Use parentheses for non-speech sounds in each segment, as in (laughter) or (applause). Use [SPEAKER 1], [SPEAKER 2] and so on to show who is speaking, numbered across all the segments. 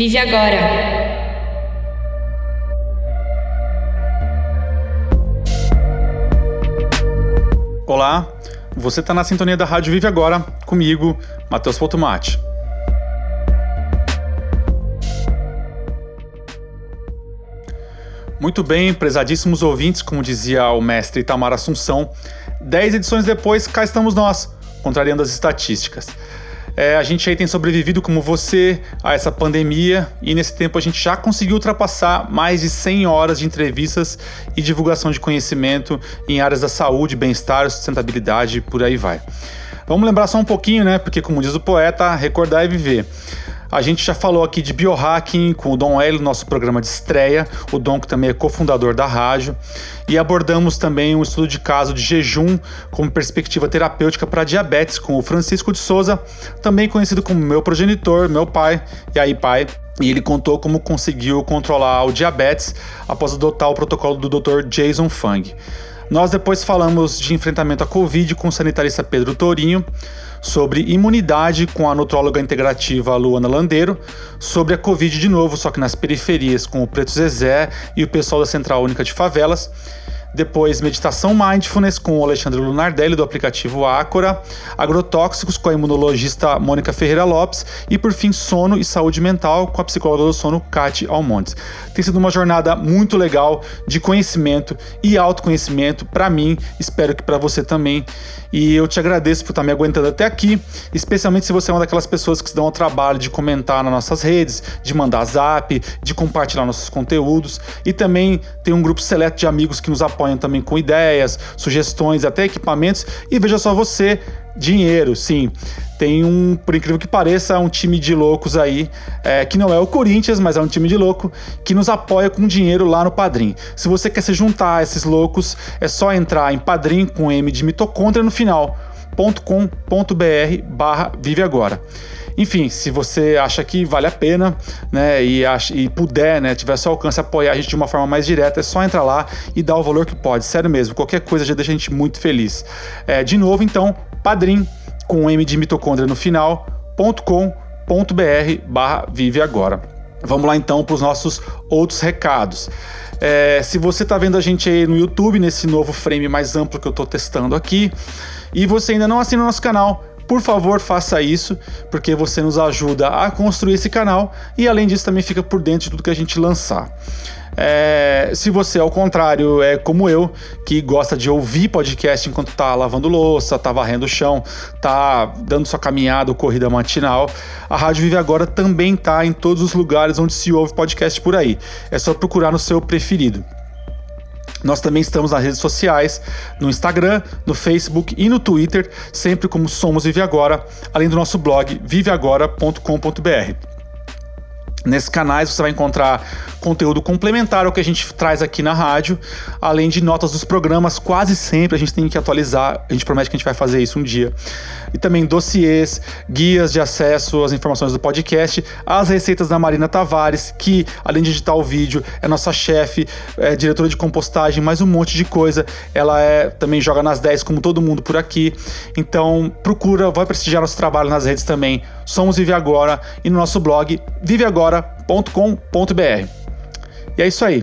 [SPEAKER 1] Vive agora.
[SPEAKER 2] Olá, você está na sintonia da Rádio Vive Agora, comigo, Matheus Fotomati. Muito bem, prezadíssimos ouvintes, como dizia o mestre Itamar Assunção, dez edições depois, cá estamos nós, contrariando as estatísticas. É, a gente aí tem sobrevivido como você a essa pandemia e nesse tempo a gente já conseguiu ultrapassar mais de 100 horas de entrevistas e divulgação de conhecimento em áreas da saúde, bem-estar, sustentabilidade, por aí vai. Vamos lembrar só um pouquinho, né? Porque como diz o poeta, recordar é viver. A gente já falou aqui de biohacking com o Dom Hélio, nosso programa de estreia, o Dom que também é cofundador da rádio, e abordamos também um estudo de caso de jejum como perspectiva terapêutica para diabetes com o Francisco de Souza, também conhecido como meu progenitor, meu pai, e aí pai, e ele contou como conseguiu controlar o diabetes após adotar o protocolo do Dr. Jason Fung. Nós depois falamos de enfrentamento à Covid com o sanitarista Pedro Torinho, sobre imunidade com a nutróloga integrativa Luana Landeiro, sobre a Covid de novo, só que nas periferias com o Preto Zezé e o pessoal da Central Única de Favelas depois, meditação mindfulness com o Alexandre Lunardelli do aplicativo Ácora, agrotóxicos com a imunologista Mônica Ferreira Lopes e por fim sono e saúde mental com a psicóloga do sono Kate Almontes. Tem sido uma jornada muito legal de conhecimento e autoconhecimento para mim, espero que para você também. E eu te agradeço por estar me aguentando até aqui, especialmente se você é uma daquelas pessoas que se dão o trabalho de comentar nas nossas redes, de mandar zap, de compartilhar nossos conteúdos e também tem um grupo seleto de amigos que nos apoiam também com ideias, sugestões, até equipamentos. E veja só você, dinheiro, sim. Tem um, por incrível que pareça, um time de loucos aí, é, que não é o Corinthians, mas é um time de louco, que nos apoia com dinheiro lá no Padrim. Se você quer se juntar a esses loucos, é só entrar em Padrim com M de mitocôndria no final, .com.br barra Vive Agora. Enfim, se você acha que vale a pena, né, e, acha, e puder, né, tiver seu alcance apoiar a gente de uma forma mais direta, é só entrar lá e dar o valor que pode. Sério mesmo, qualquer coisa já deixa a gente muito feliz. É, de novo, então, padrim com M de mitocôndria no final, .com.br barra Vive Agora. Vamos lá então para os nossos outros recados. É, se você está vendo a gente aí no YouTube, nesse novo frame mais amplo que eu estou testando aqui, e você ainda não assina o nosso canal, por favor, faça isso, porque você nos ajuda a construir esse canal e além disso também fica por dentro de tudo que a gente lançar. É, se você, ao contrário, é como eu, que gosta de ouvir podcast enquanto tá lavando louça, tá varrendo o chão, tá dando sua caminhada ou corrida matinal, a Rádio Vive Agora também tá em todos os lugares onde se ouve podcast por aí. É só procurar no seu preferido. Nós também estamos nas redes sociais, no Instagram, no Facebook e no Twitter, sempre como Somos Vive Agora, além do nosso blog viveagora.com.br. Nesses canais você vai encontrar conteúdo complementar ao que a gente traz aqui na rádio, além de notas dos programas, quase sempre a gente tem que atualizar, a gente promete que a gente vai fazer isso um dia. E também dossiês, guias de acesso às informações do podcast, as receitas da Marina Tavares, que além de editar o vídeo, é nossa chefe, é diretora de compostagem, mais um monte de coisa. Ela é também joga nas 10 como todo mundo por aqui. Então procura, vai prestigiar nosso trabalho nas redes também. Somos Vive Agora e no nosso blog viveagora.com.br. E é isso aí.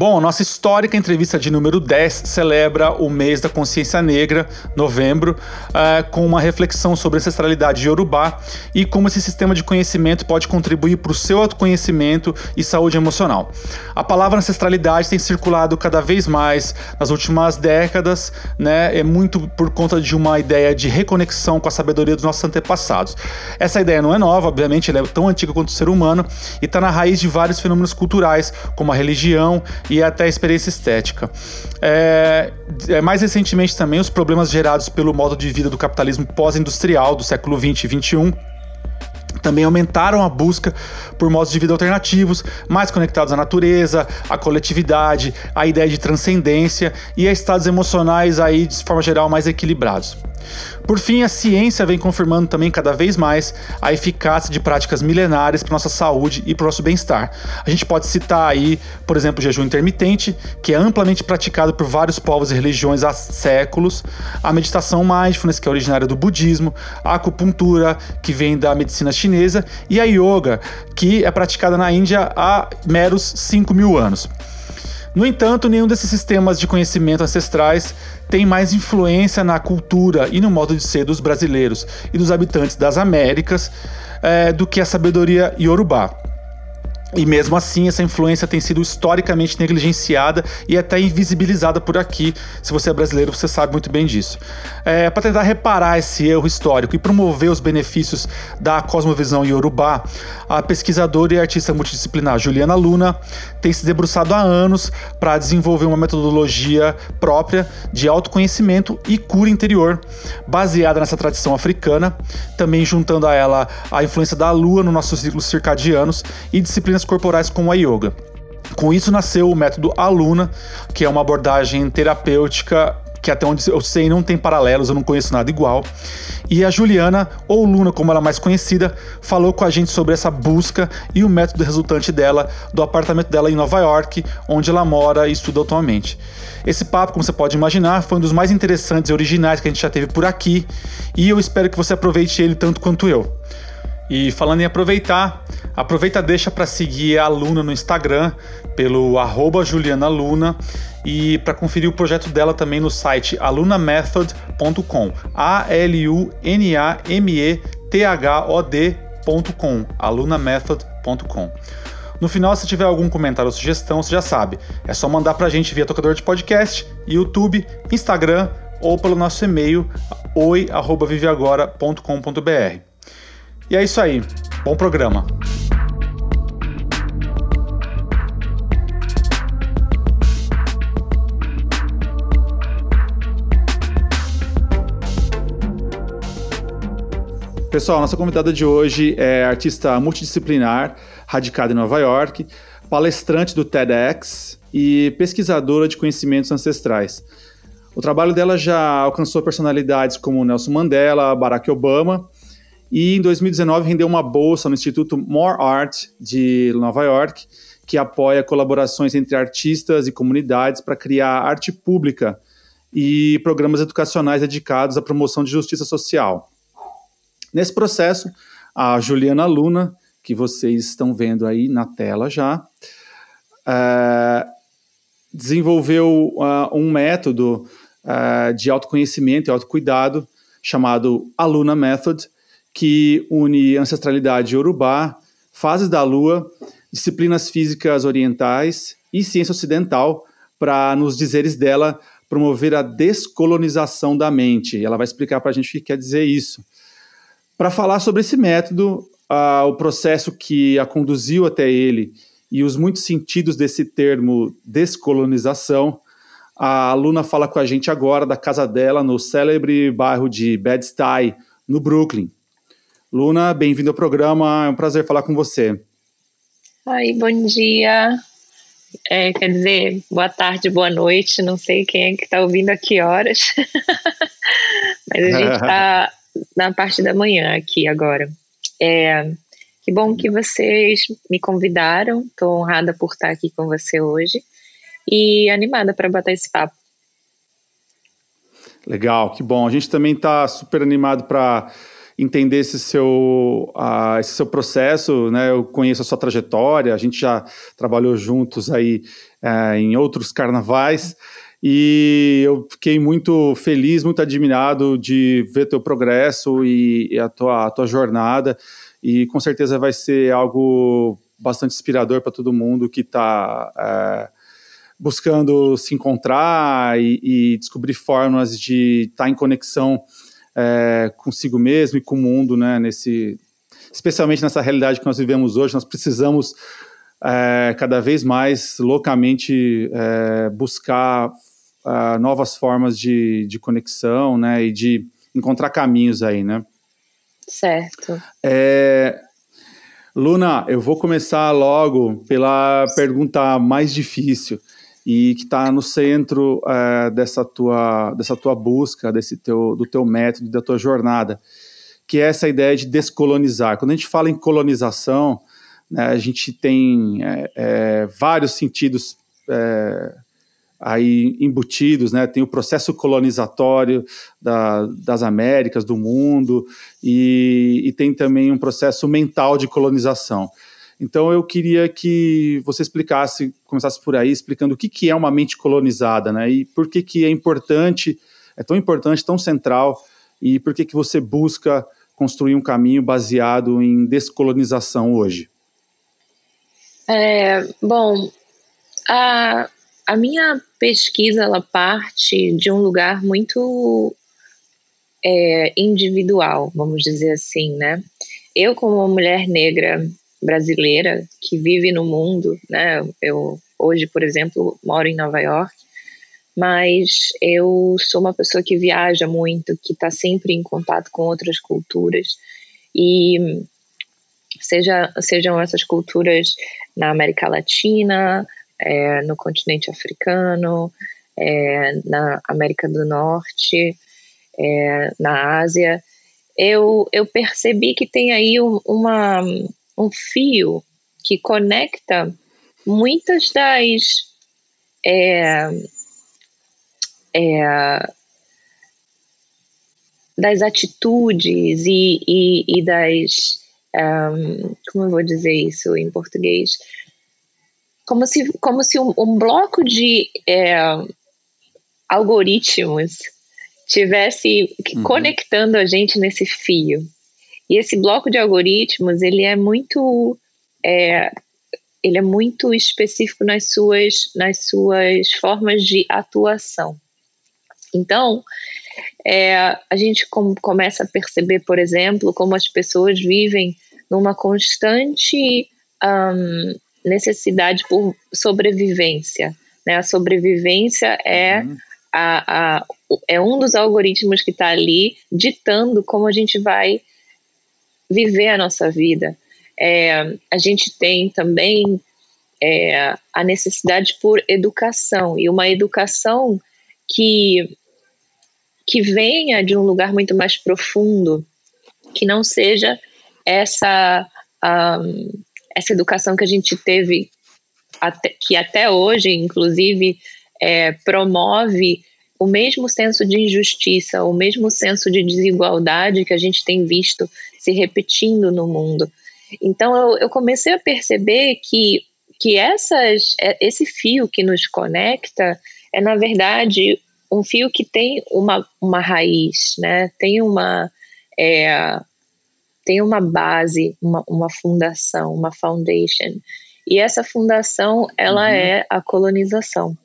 [SPEAKER 2] Bom, nossa histórica entrevista de número 10 celebra o mês da consciência negra, novembro, uh, com uma reflexão sobre a ancestralidade Yorubá e como esse sistema de conhecimento pode contribuir para o seu autoconhecimento e saúde emocional. A palavra ancestralidade tem circulado cada vez mais nas últimas décadas, né? É muito por conta de uma ideia de reconexão com a sabedoria dos nossos antepassados. Essa ideia não é nova, obviamente, ela é tão antiga quanto o ser humano e está na raiz de vários fenômenos culturais, como a religião e até a experiência estética. É, é, mais recentemente também os problemas gerados pelo modo de vida do capitalismo pós-industrial do século 20 e 21 também aumentaram a busca por modos de vida alternativos, mais conectados à natureza, à coletividade, à ideia de transcendência e a estados emocionais aí de forma geral mais equilibrados. Por fim, a ciência vem confirmando também cada vez mais a eficácia de práticas milenares para nossa saúde e para o nosso bem-estar. A gente pode citar aí, por exemplo, o jejum intermitente, que é amplamente praticado por vários povos e religiões há séculos, a meditação mindfulness, que é originária do budismo, a acupuntura, que vem da medicina chinesa, e a yoga, que é praticada na Índia há meros 5 mil anos. No entanto, nenhum desses sistemas de conhecimento ancestrais tem mais influência na cultura e no modo de ser dos brasileiros e dos habitantes das Américas é, do que a sabedoria iorubá. E mesmo assim, essa influência tem sido historicamente negligenciada e até invisibilizada por aqui. Se você é brasileiro, você sabe muito bem disso. É, Para tentar reparar esse erro histórico e promover os benefícios da cosmovisão iorubá, a pesquisadora e artista multidisciplinar Juliana Luna tem se debruçado há anos para desenvolver uma metodologia própria de autoconhecimento e cura interior, baseada nessa tradição africana, também juntando a ela a influência da lua nos nossos ciclos circadianos e disciplinas disciplinas corporais como a yoga. Com isso nasceu o método Aluna, que é uma abordagem terapêutica que até onde eu sei não tem paralelos, eu não conheço nada igual. E a Juliana, ou Luna como ela é mais conhecida, falou com a gente sobre essa busca e o método resultante dela do apartamento dela em Nova York, onde ela mora e estuda atualmente. Esse papo, como você pode imaginar, foi um dos mais interessantes e originais que a gente já teve por aqui, e eu espero que você aproveite ele tanto quanto eu. E falando em aproveitar, aproveita deixa para seguir a Luna no Instagram pelo arroba Juliana Luna e para conferir o projeto dela também no site alunamethod.com. A-L-U-N-A-M-E-T-H-O-D.com. alunamethod.com. No final, se tiver algum comentário ou sugestão, você já sabe. É só mandar pra gente via tocador de podcast, YouTube, Instagram ou pelo nosso e-mail oi@viveagora.com.br. E é isso aí. Bom programa. Pessoal, nossa convidada de hoje é artista multidisciplinar, radicada em Nova York, palestrante do TEDx e pesquisadora de conhecimentos ancestrais. O trabalho dela já alcançou personalidades como Nelson Mandela, Barack Obama e em 2019 rendeu uma bolsa no Instituto More Art de Nova York, que apoia colaborações entre artistas e comunidades para criar arte pública e programas educacionais dedicados à promoção de justiça social. Nesse processo, a Juliana Luna, que vocês estão vendo aí na tela já, é, desenvolveu uh, um método uh, de autoconhecimento e autocuidado chamado Aluna Method, que une ancestralidade urubá, fases da lua, disciplinas físicas orientais e ciência ocidental para, nos dizeres dela, promover a descolonização da mente. Ela vai explicar para a gente o que quer dizer isso. Para falar sobre esse método, o processo que a conduziu até ele e os muitos sentidos desse termo descolonização, a aluna fala com a gente agora da casa dela no célebre bairro de Bed-Stuy, no Brooklyn. Luna, bem-vindo ao programa, é um prazer falar com você.
[SPEAKER 1] Oi, bom dia. É, quer dizer, boa tarde, boa noite, não sei quem é que está ouvindo a que horas, (laughs) mas a gente está (laughs) na parte da manhã aqui agora. É, que bom que vocês me convidaram, estou honrada por estar aqui com você hoje e animada para bater esse papo.
[SPEAKER 2] Legal, que bom. A gente também está super animado para entender esse seu, uh, esse seu processo, né? Eu conheço a sua trajetória, a gente já trabalhou juntos aí uh, em outros carnavais e eu fiquei muito feliz, muito admirado de ver teu progresso e, e a, tua, a tua jornada e com certeza vai ser algo bastante inspirador para todo mundo que está é, buscando se encontrar e, e descobrir formas de estar tá em conexão é, consigo mesmo e com o mundo, né? Nesse, especialmente nessa realidade que nós vivemos hoje, nós precisamos é, cada vez mais loucamente é, buscar é, novas formas de, de conexão, né? E de encontrar caminhos aí, né?
[SPEAKER 1] Certo.
[SPEAKER 2] É, Luna, eu vou começar logo pela pergunta mais difícil, e que está no centro é, dessa, tua, dessa tua busca, desse teu, do teu método, da tua jornada, que é essa ideia de descolonizar. Quando a gente fala em colonização, né, a gente tem é, é, vários sentidos aí embutidos, né? Tem o processo colonizatório da, das Américas, do mundo, e, e tem também um processo mental de colonização. Então eu queria que você explicasse, começasse por aí, explicando o que, que é uma mente colonizada, né? E por que, que é importante, é tão importante, tão central, e por que, que você busca construir um caminho baseado em descolonização hoje?
[SPEAKER 1] É, bom, a, a minha pesquisa ela parte de um lugar muito é, individual, vamos dizer assim, né? Eu, como mulher negra brasileira que vive no mundo, né? Eu hoje, por exemplo, moro em Nova York, mas eu sou uma pessoa que viaja muito, que está sempre em contato com outras culturas e seja, sejam essas culturas na América Latina, é, no continente africano, é, na América do Norte, é, na Ásia, eu, eu percebi que tem aí uma, um fio que conecta muitas das é, é, das atitudes e, e, e das um, como eu vou dizer isso em português como se, como se um, um bloco de é, algoritmos tivesse uhum. conectando a gente nesse fio. E esse bloco de algoritmos, ele é muito é, ele é muito específico nas suas, nas suas formas de atuação. Então, é, a gente com, começa a perceber, por exemplo, como as pessoas vivem numa constante um, necessidade por sobrevivência. Né? A sobrevivência é, uhum. a, a, é um dos algoritmos que está ali ditando como a gente vai viver a nossa vida. É, a gente tem também é, a necessidade por educação e uma educação que que venha de um lugar muito mais profundo, que não seja essa um, essa educação que a gente teve, até, que até hoje, inclusive, é, promove o mesmo senso de injustiça, o mesmo senso de desigualdade que a gente tem visto se repetindo no mundo. Então eu, eu comecei a perceber que, que essas, é, esse fio que nos conecta é, na verdade, um fio que tem uma, uma raiz, né? tem uma, é, tem uma base, uma, uma fundação, uma foundation. E essa fundação, ela uhum. é a colonização.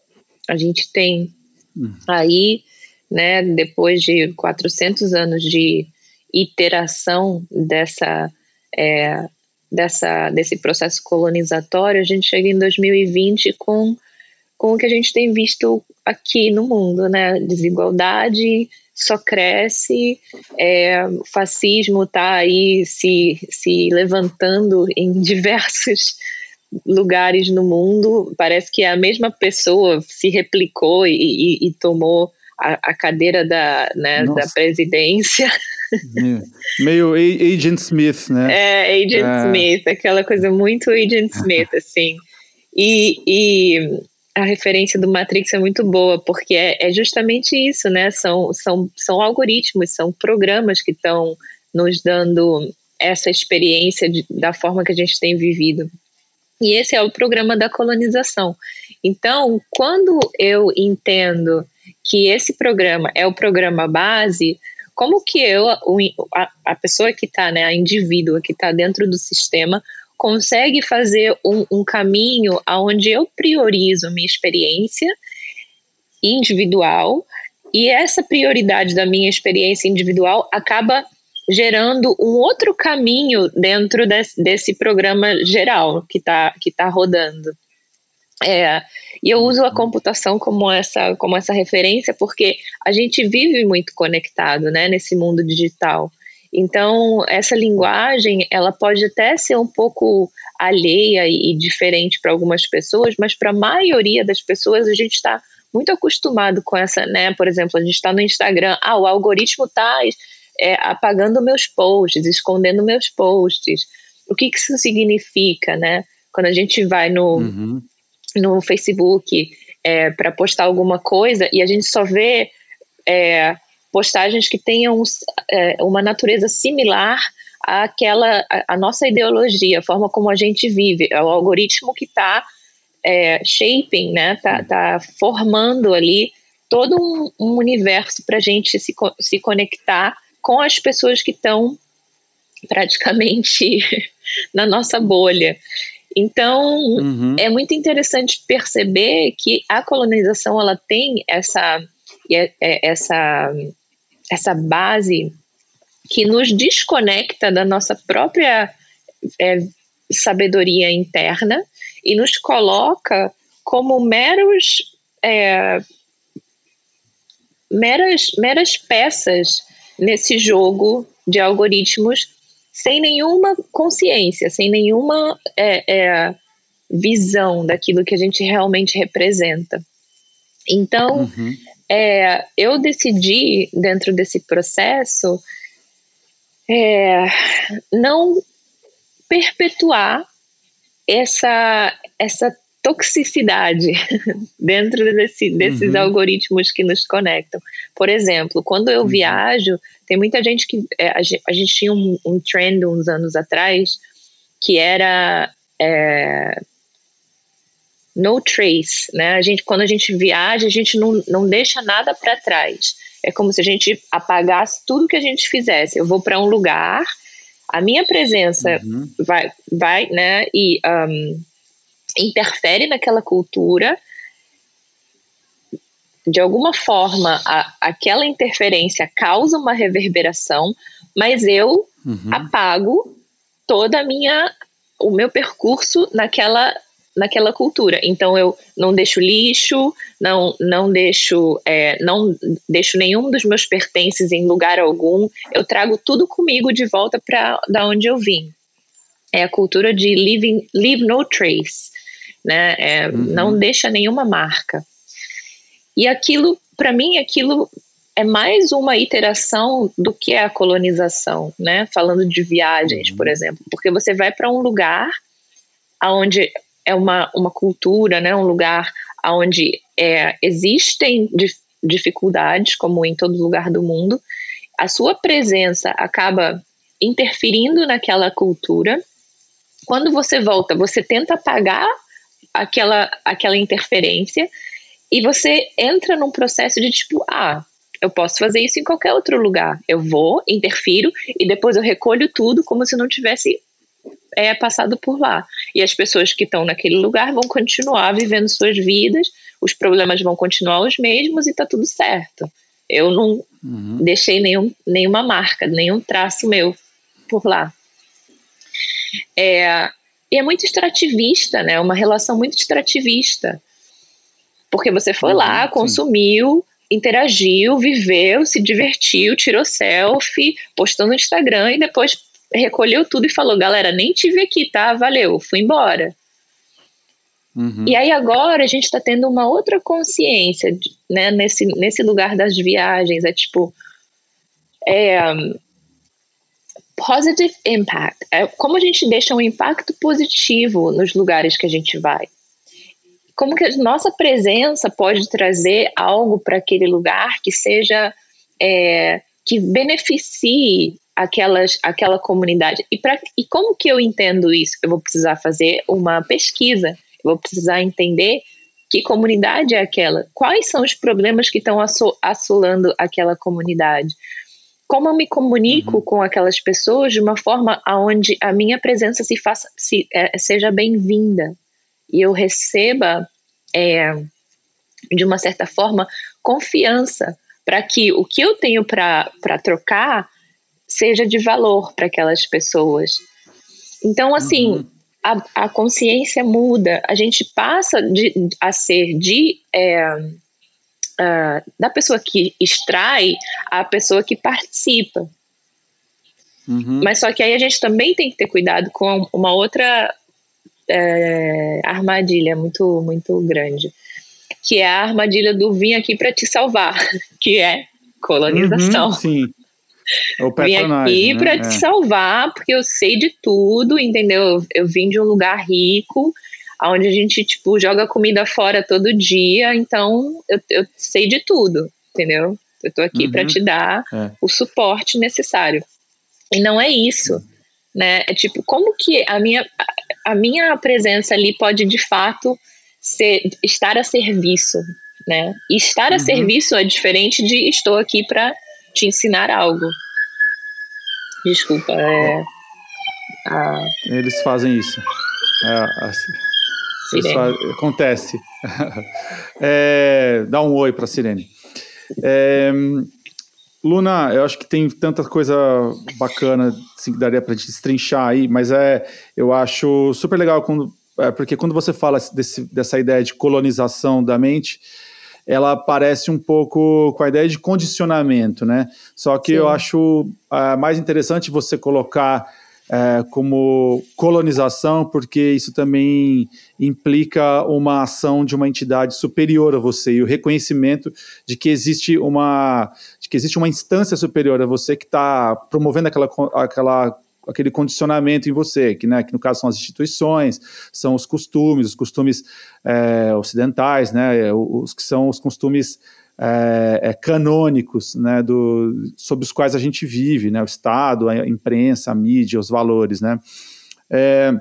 [SPEAKER 1] A gente tem uhum. aí, né, depois de 400 anos de iteração dessa, é, dessa, desse processo colonizatório, a gente chega em 2020 com, com o que a gente tem visto aqui no mundo, né? Desigualdade, só cresce, é, o fascismo está aí se, se levantando em (laughs) diversos lugares no mundo. Parece que a mesma pessoa se replicou e, e, e tomou a, a, cadeira da, né, da presidência.
[SPEAKER 2] Meio Agent Smith, né?
[SPEAKER 1] É, Agent é. Smith, aquela coisa muito Agent Smith, assim. E, e a referência do Matrix é muito boa, porque é, é justamente isso, né? São, são, são algoritmos, são programas que estão nos dando essa experiência de, da forma que a gente tem vivido. E esse é o programa da colonização. Então, quando eu entendo que esse programa é o programa base, como que eu, a, a pessoa que está, né, a indivídua que está dentro do sistema, consegue fazer um, um caminho onde eu priorizo minha experiência individual e essa prioridade da minha experiência individual acaba gerando um outro caminho dentro desse, desse programa geral que está que tá rodando. É, e eu uso a computação como essa, como essa referência porque a gente vive muito conectado né, nesse mundo digital. Então, essa linguagem, ela pode até ser um pouco alheia e diferente para algumas pessoas, mas para a maioria das pessoas a gente está muito acostumado com essa, né? Por exemplo, a gente está no Instagram, ah, o algoritmo está é, apagando meus posts, escondendo meus posts. O que, que isso significa, né? Quando a gente vai no, uhum. No Facebook é, para postar alguma coisa e a gente só vê é, postagens que tenham é, uma natureza similar àquela, a, nossa ideologia, a forma como a gente vive, é o algoritmo que está é, shaping, né, tá, tá formando ali todo um, um universo para a gente se, se conectar com as pessoas que estão praticamente (laughs) na nossa bolha. Então, uhum. é muito interessante perceber que a colonização ela tem essa, é, é, essa, essa base que nos desconecta da nossa própria é, sabedoria interna e nos coloca como meros é, meras, meras peças nesse jogo de algoritmos sem nenhuma consciência, sem nenhuma é, é, visão daquilo que a gente realmente representa. Então, uhum. é, eu decidi, dentro desse processo, é, não perpetuar essa, essa toxicidade (laughs) dentro desse, desses uhum. algoritmos que nos conectam. Por exemplo, quando eu uhum. viajo, tem muita gente que. É, a, gente, a, gente, tinha um, um, trend uns anos atrás que era. É, no trace, né? A gente, quando a gente viaja, a gente não, não deixa nada para trás. É como se a gente apagasse tudo que a gente fizesse. Eu vou para um lugar, a minha presença uhum. vai, vai, né? E um, interfere naquela cultura, de alguma forma a, aquela interferência causa uma reverberação, mas eu uhum. apago toda a minha o meu percurso naquela naquela cultura. Então eu não deixo lixo, não não deixo é, não deixo nenhum dos meus pertences em lugar algum. Eu trago tudo comigo de volta para da onde eu vim. É a cultura de living, leave no trace né? É, uhum. Não deixa nenhuma marca. E aquilo, para mim, aquilo é mais uma iteração do que a colonização, né? Falando de viagens, uhum. por exemplo, porque você vai para um lugar onde é uma, uma cultura, né? Um lugar onde é, existem dificuldades, como em todo lugar do mundo. A sua presença acaba interferindo naquela cultura. Quando você volta, você tenta apagar aquela, aquela interferência e você entra num processo de tipo, ah, eu posso fazer isso em qualquer outro lugar. Eu vou, interfiro e depois eu recolho tudo como se não tivesse é, passado por lá. E as pessoas que estão naquele lugar vão continuar vivendo suas vidas, os problemas vão continuar os mesmos e tá tudo certo. Eu não uhum. deixei nenhum, nenhuma marca, nenhum traço meu por lá. É, e é muito extrativista, né? Uma relação muito extrativista. Porque você foi uhum, lá, consumiu, sim. interagiu, viveu, se divertiu, tirou selfie, postou no Instagram e depois recolheu tudo e falou: galera, nem tive aqui, tá? Valeu, fui embora. Uhum. E aí agora a gente está tendo uma outra consciência, né, nesse, nesse lugar das viagens. É tipo, é, positive impact. É como a gente deixa um impacto positivo nos lugares que a gente vai. Como que a nossa presença pode trazer algo para aquele lugar que seja é, que beneficie aquelas, aquela comunidade. E, pra, e como que eu entendo isso? Eu vou precisar fazer uma pesquisa, eu vou precisar entender que comunidade é aquela, quais são os problemas que estão assolando aquela comunidade, como eu me comunico uhum. com aquelas pessoas de uma forma aonde a minha presença se faça se, é, seja bem-vinda e eu receba é, de uma certa forma confiança para que o que eu tenho para trocar seja de valor para aquelas pessoas. Então, assim, uhum. a, a consciência muda, a gente passa de, a ser de é, uh, da pessoa que extrai à pessoa que participa. Uhum. Mas só que aí a gente também tem que ter cuidado com uma outra é, armadilha muito, muito grande, que é a armadilha do vim aqui para te salvar, (laughs) que é colonização.
[SPEAKER 2] Uhum, sim.
[SPEAKER 1] É vim aqui né? para é. te salvar, porque eu sei de tudo, entendeu? Eu, eu vim de um lugar rico, onde a gente, tipo, joga comida fora todo dia, então eu, eu sei de tudo, entendeu? Eu tô aqui uhum. para te dar é. o suporte necessário. E não é isso, né? É tipo, como que a minha, a minha presença ali pode de fato ser, estar a serviço, né? E estar a uhum. serviço é diferente de estou aqui para te ensinar algo. Desculpa, é.
[SPEAKER 2] A... Eles fazem isso. É, assim, fazem, acontece. (laughs) é, dá um oi para a Sirene. É, Luna, eu acho que tem tanta coisa bacana assim, que daria para a gente destrinchar aí, mas é, eu acho super legal quando, é, porque quando você fala desse, dessa ideia de colonização da mente, ela parece um pouco com a ideia de condicionamento, né? Só que Sim. eu acho é, mais interessante você colocar é, como colonização, porque isso também implica uma ação de uma entidade superior a você e o reconhecimento de que existe uma, de que existe uma instância superior a você que está promovendo aquela, aquela aquele condicionamento em você, que, né, que no caso são as instituições, são os costumes, os costumes é, ocidentais, né, os que são os costumes é, é, canônicos né, do, sobre os quais a gente vive, né, o Estado, a imprensa, a mídia, os valores. Né. É,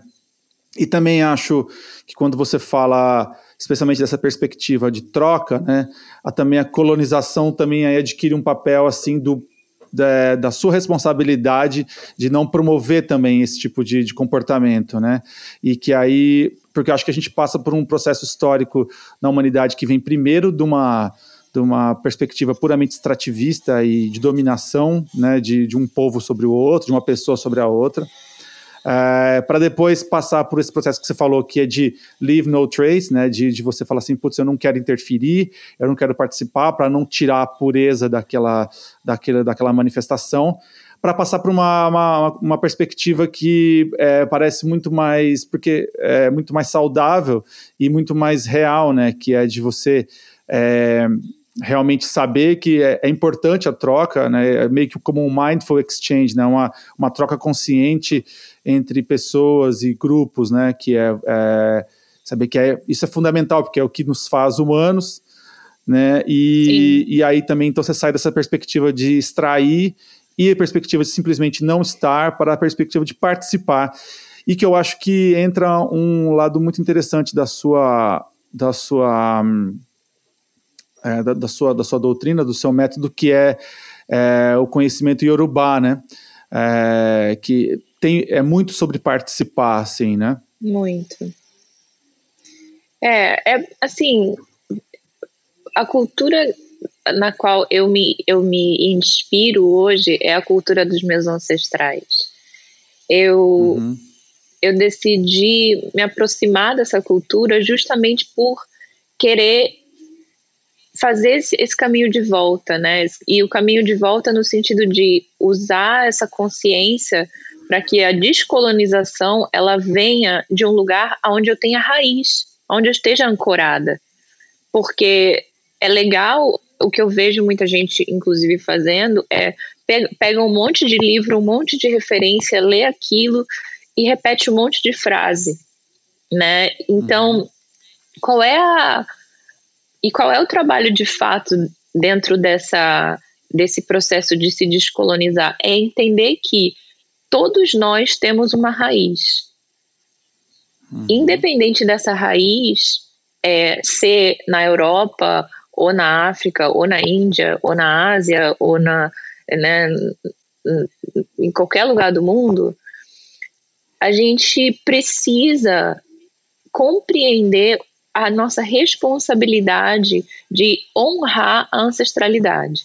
[SPEAKER 2] e também acho que quando você fala, especialmente dessa perspectiva de troca, né, a, também a colonização também adquire um papel assim do da, da, sua responsabilidade de não promover também esse tipo de, de, comportamento, né? E que aí, porque eu acho que a gente passa por um processo histórico na humanidade que vem primeiro de uma de uma perspectiva puramente extrativista e de dominação né, de, de um povo sobre o outro, de uma pessoa sobre a outra, é, para depois passar por esse processo que você falou, que é de leave no trace, né, de, de você falar assim, putz, eu não quero interferir, eu não quero participar, para não tirar a pureza daquela, daquela, daquela manifestação, para passar para uma, uma, uma, perspectiva que é, parece muito mais, porque é muito mais saudável e muito mais real, né, que é de você é, realmente saber que é, é, importante a troca, né, é meio que como um mindful exchange, né, uma, uma troca consciente entre pessoas e grupos, né, que é, é saber que é, isso é fundamental, porque é o que nos faz humanos, né, e, e aí também então você sai dessa perspectiva de extrair e a perspectiva de simplesmente não estar para a perspectiva de participar, e que eu acho que entra um lado muito interessante da sua da sua hum, é, da, da, sua, da sua doutrina, do seu método, que é, é o conhecimento iorubá, né? É, que tem, é muito sobre participar, assim, né?
[SPEAKER 1] Muito. É, é assim, a cultura na qual eu me, eu me inspiro hoje é a cultura dos meus ancestrais. Eu, uhum. eu decidi me aproximar dessa cultura justamente por querer fazer esse, esse, caminho de volta, né? E o caminho de volta no sentido de usar essa consciência para que a descolonização ela venha de um lugar onde eu tenha raiz, onde eu esteja ancorada. Porque é legal o que eu vejo muita gente, inclusive, fazendo é pega um monte de livro, um monte de referência, lê aquilo e repete um monte de frase, né? Então, uhum. qual é a e qual é o trabalho de fato dentro dessa, desse processo de se descolonizar? É entender que todos nós temos uma raiz. Uhum. Independente dessa raiz é, ser na Europa, ou na África, ou na Índia, ou na Ásia, ou na, né, em qualquer lugar do mundo, a gente precisa compreender a nossa responsabilidade de honrar a ancestralidade.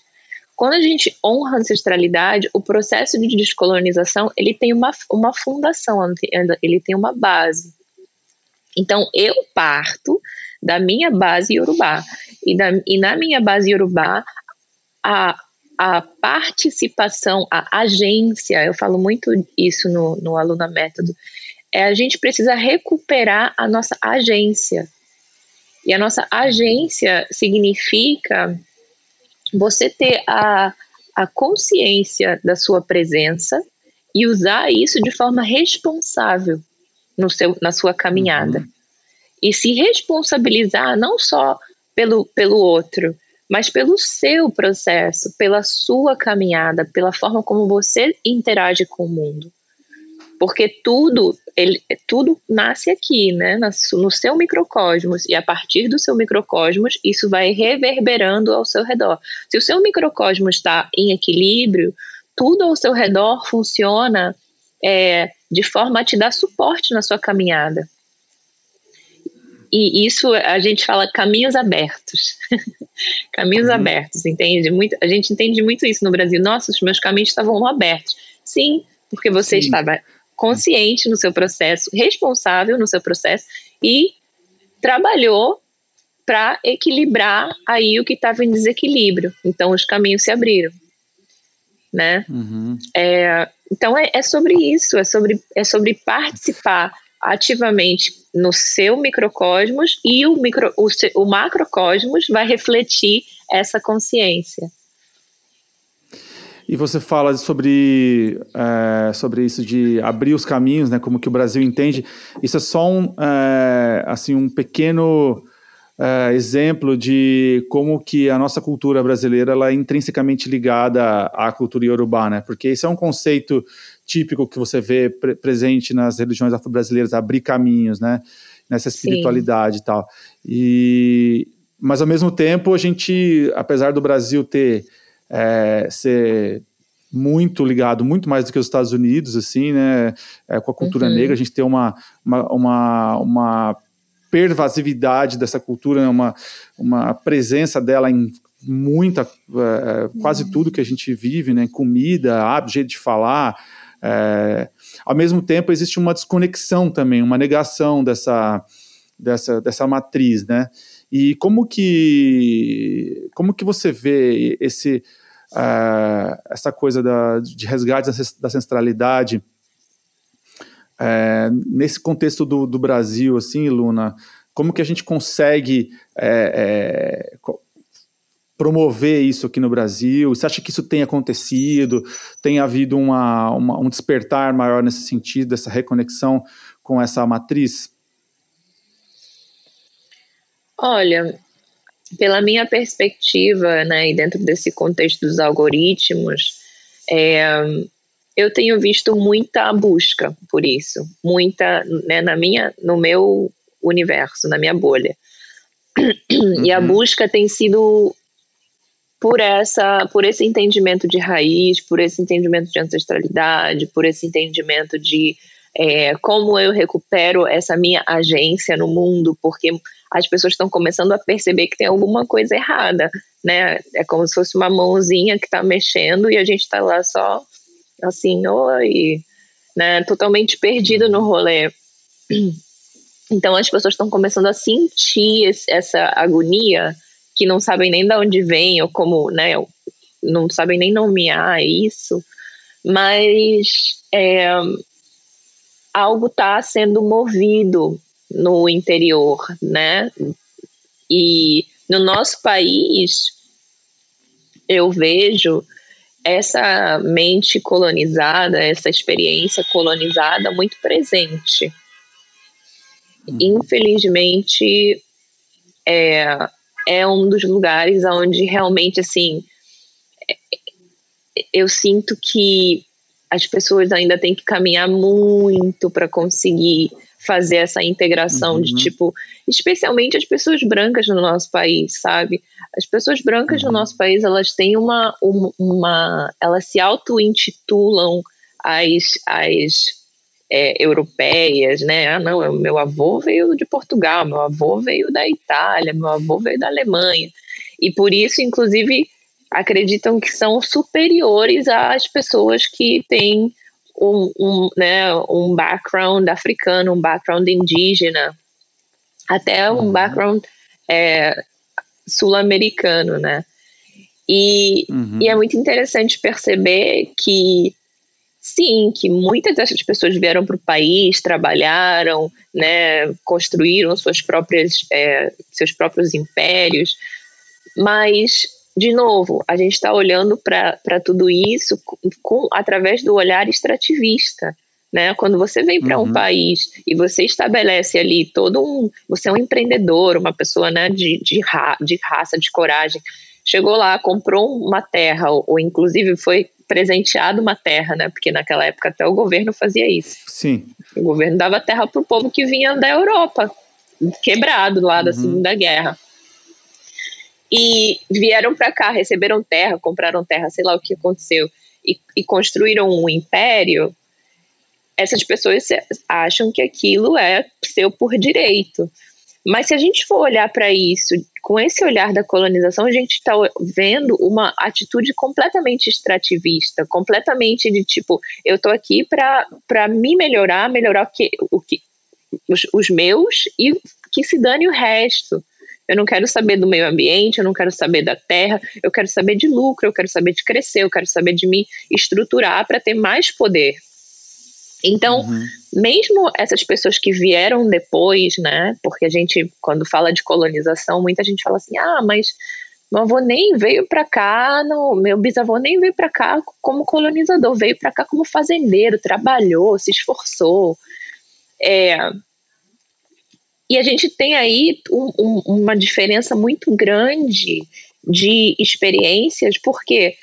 [SPEAKER 1] Quando a gente honra a ancestralidade, o processo de descolonização ele tem uma, uma fundação, ele tem uma base. Então, eu parto da minha base iorubá. E, da, e na minha base iorubá, a, a participação, a agência, eu falo muito isso no, no Aluna Método, é a gente precisa recuperar a nossa agência. E a nossa agência significa você ter a, a consciência da sua presença e usar isso de forma responsável no seu, na sua caminhada. Uhum. E se responsabilizar não só pelo, pelo outro, mas pelo seu processo, pela sua caminhada, pela forma como você interage com o mundo. Porque tudo, ele, tudo nasce aqui, né, no seu microcosmos, e a partir do seu microcosmos, isso vai reverberando ao seu redor. Se o seu microcosmos está em equilíbrio, tudo ao seu redor funciona é, de forma a te dar suporte na sua caminhada. E isso a gente fala caminhos abertos. (laughs) caminhos uhum. abertos, entende? Muito, a gente entende muito isso no Brasil. Nossa, os meus caminhos estavam abertos. Sim, porque você Sim. estava consciente no seu processo, responsável no seu processo e trabalhou para equilibrar aí o que estava em desequilíbrio. Então os caminhos se abriram, né? Uhum. É, então é, é, sobre isso, é sobre, é sobre participar ativamente no seu microcosmos e o, micro, o, o macrocosmos vai refletir essa consciência.
[SPEAKER 2] E você fala sobre, é, sobre isso de abrir os caminhos, né, como que o Brasil entende. Isso é só um, é, assim, um pequeno é, exemplo de como que a nossa cultura brasileira ela é intrinsecamente ligada à cultura iorubá, né? Porque esse é um conceito típico que você vê pre presente nas religiões afro-brasileiras, abrir caminhos, né? Nessa espiritualidade Sim. e tal. E, mas, ao mesmo tempo, a gente, apesar do Brasil ter é, ser muito ligado, muito mais do que os Estados Unidos, assim, né, é, com a cultura uhum. negra, a gente tem uma, uma, uma, uma pervasividade dessa cultura, né, uma, uma presença dela em muita, é, quase uhum. tudo que a gente vive, né, comida, hábito, jeito de falar, é, ao mesmo tempo existe uma desconexão também, uma negação dessa, dessa, dessa matriz, né, e como que, como que você vê esse uh, essa coisa da, de resgate da ancestralidade. É, nesse contexto do, do, Brasil, assim, Luna, como que a gente consegue é, é, promover isso aqui no Brasil? Você acha que isso tem acontecido? Tem havido uma, uma, um despertar maior nesse sentido, dessa reconexão com essa matriz?
[SPEAKER 1] Olha, pela minha perspectiva, né, e dentro desse contexto dos algoritmos, é, eu tenho visto muita busca por isso, muita, né, na minha, no meu universo, na minha bolha. Uhum. E a uhum. busca tem sido por essa, por esse entendimento de raiz, por esse entendimento de ancestralidade, por esse entendimento de é, como eu recupero essa minha agência no mundo, porque as pessoas estão começando a perceber que tem alguma coisa errada, né? É como se fosse uma mãozinha que está mexendo e a gente está lá só assim, oi, né? Totalmente perdido no rolê. (clears throat) Então as pessoas estão começando a sentir esse, essa agonia que não sabem nem de onde vem ou como, né? Não sabem nem nomear isso, mas é, algo está sendo movido no interior, né? E no nosso país, eu vejo essa mente colonizada, essa experiência colonizada muito presente. Uhum. Infelizmente, é, é um dos lugares onde realmente, assim, eu sinto que as pessoas ainda têm que caminhar muito para conseguir fazer essa integração uhum. de tipo, especialmente as pessoas brancas no nosso país, sabe? As pessoas brancas uhum. no nosso país, elas têm uma, uma, uma elas se auto-intitulam as, as é, europeias, né? Ah, não, meu avô veio de Portugal, meu avô veio da Itália, meu avô veio da Alemanha. E por isso, inclusive, acreditam que são superiores às pessoas que têm um, um, né, um background africano, um background indígena, até um uhum. background é, sul-americano, né? E, uhum. e é muito interessante perceber que sim, que muitas dessas pessoas vieram para o país, trabalharam, né, construíram suas próprias, é, seus próprios impérios, mas de novo, a gente está olhando para tudo isso com, através do olhar extrativista. Né? Quando você vem para uhum. um país e você estabelece ali todo um. Você é um empreendedor, uma pessoa né, de, de, ra, de raça, de coragem. Chegou lá, comprou uma terra, ou, ou inclusive foi presenteado uma terra, né? Porque naquela época até o governo fazia isso.
[SPEAKER 2] Sim.
[SPEAKER 1] O governo dava terra para o povo que vinha da Europa, quebrado lá da uhum. Segunda Guerra. E vieram para cá, receberam terra, compraram terra, sei lá o que aconteceu, e, e construíram um império. Essas pessoas acham que aquilo é seu por direito. Mas se a gente for olhar para isso com esse olhar da colonização, a gente está vendo uma atitude completamente extrativista, completamente de tipo, eu estou aqui para me melhorar, melhorar o que, o que os, os meus e que se dane o resto. Eu não quero saber do meio ambiente, eu não quero saber da terra, eu quero saber de lucro, eu quero saber de crescer, eu quero saber de me estruturar para ter mais poder. Então, uhum. mesmo essas pessoas que vieram depois, né? Porque a gente, quando fala de colonização, muita gente fala assim: ah, mas meu avô nem veio para cá, não, meu bisavô nem veio para cá como colonizador, veio para cá como fazendeiro, trabalhou, se esforçou. É, e a gente tem aí um, um, uma diferença muito grande de experiências, porque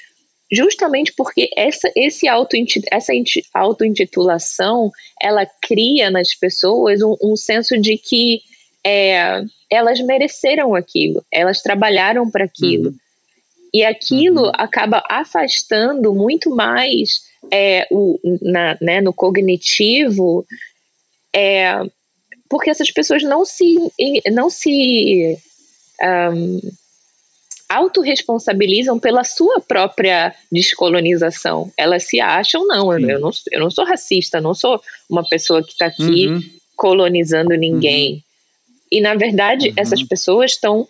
[SPEAKER 1] justamente porque essa, esse auto, essa auto-intitulação ela cria nas pessoas um, um senso de que é, elas mereceram aquilo, elas trabalharam para aquilo. Uhum. E aquilo uhum. acaba afastando muito mais é, o, na, né, no cognitivo, é, porque essas pessoas não se, não se um, autorresponsabilizam pela sua própria descolonização. Elas se acham, não, eu, eu não, eu não sou racista, não sou uma pessoa que está aqui uhum. colonizando ninguém. Uhum. E, na verdade, uhum. essas pessoas estão.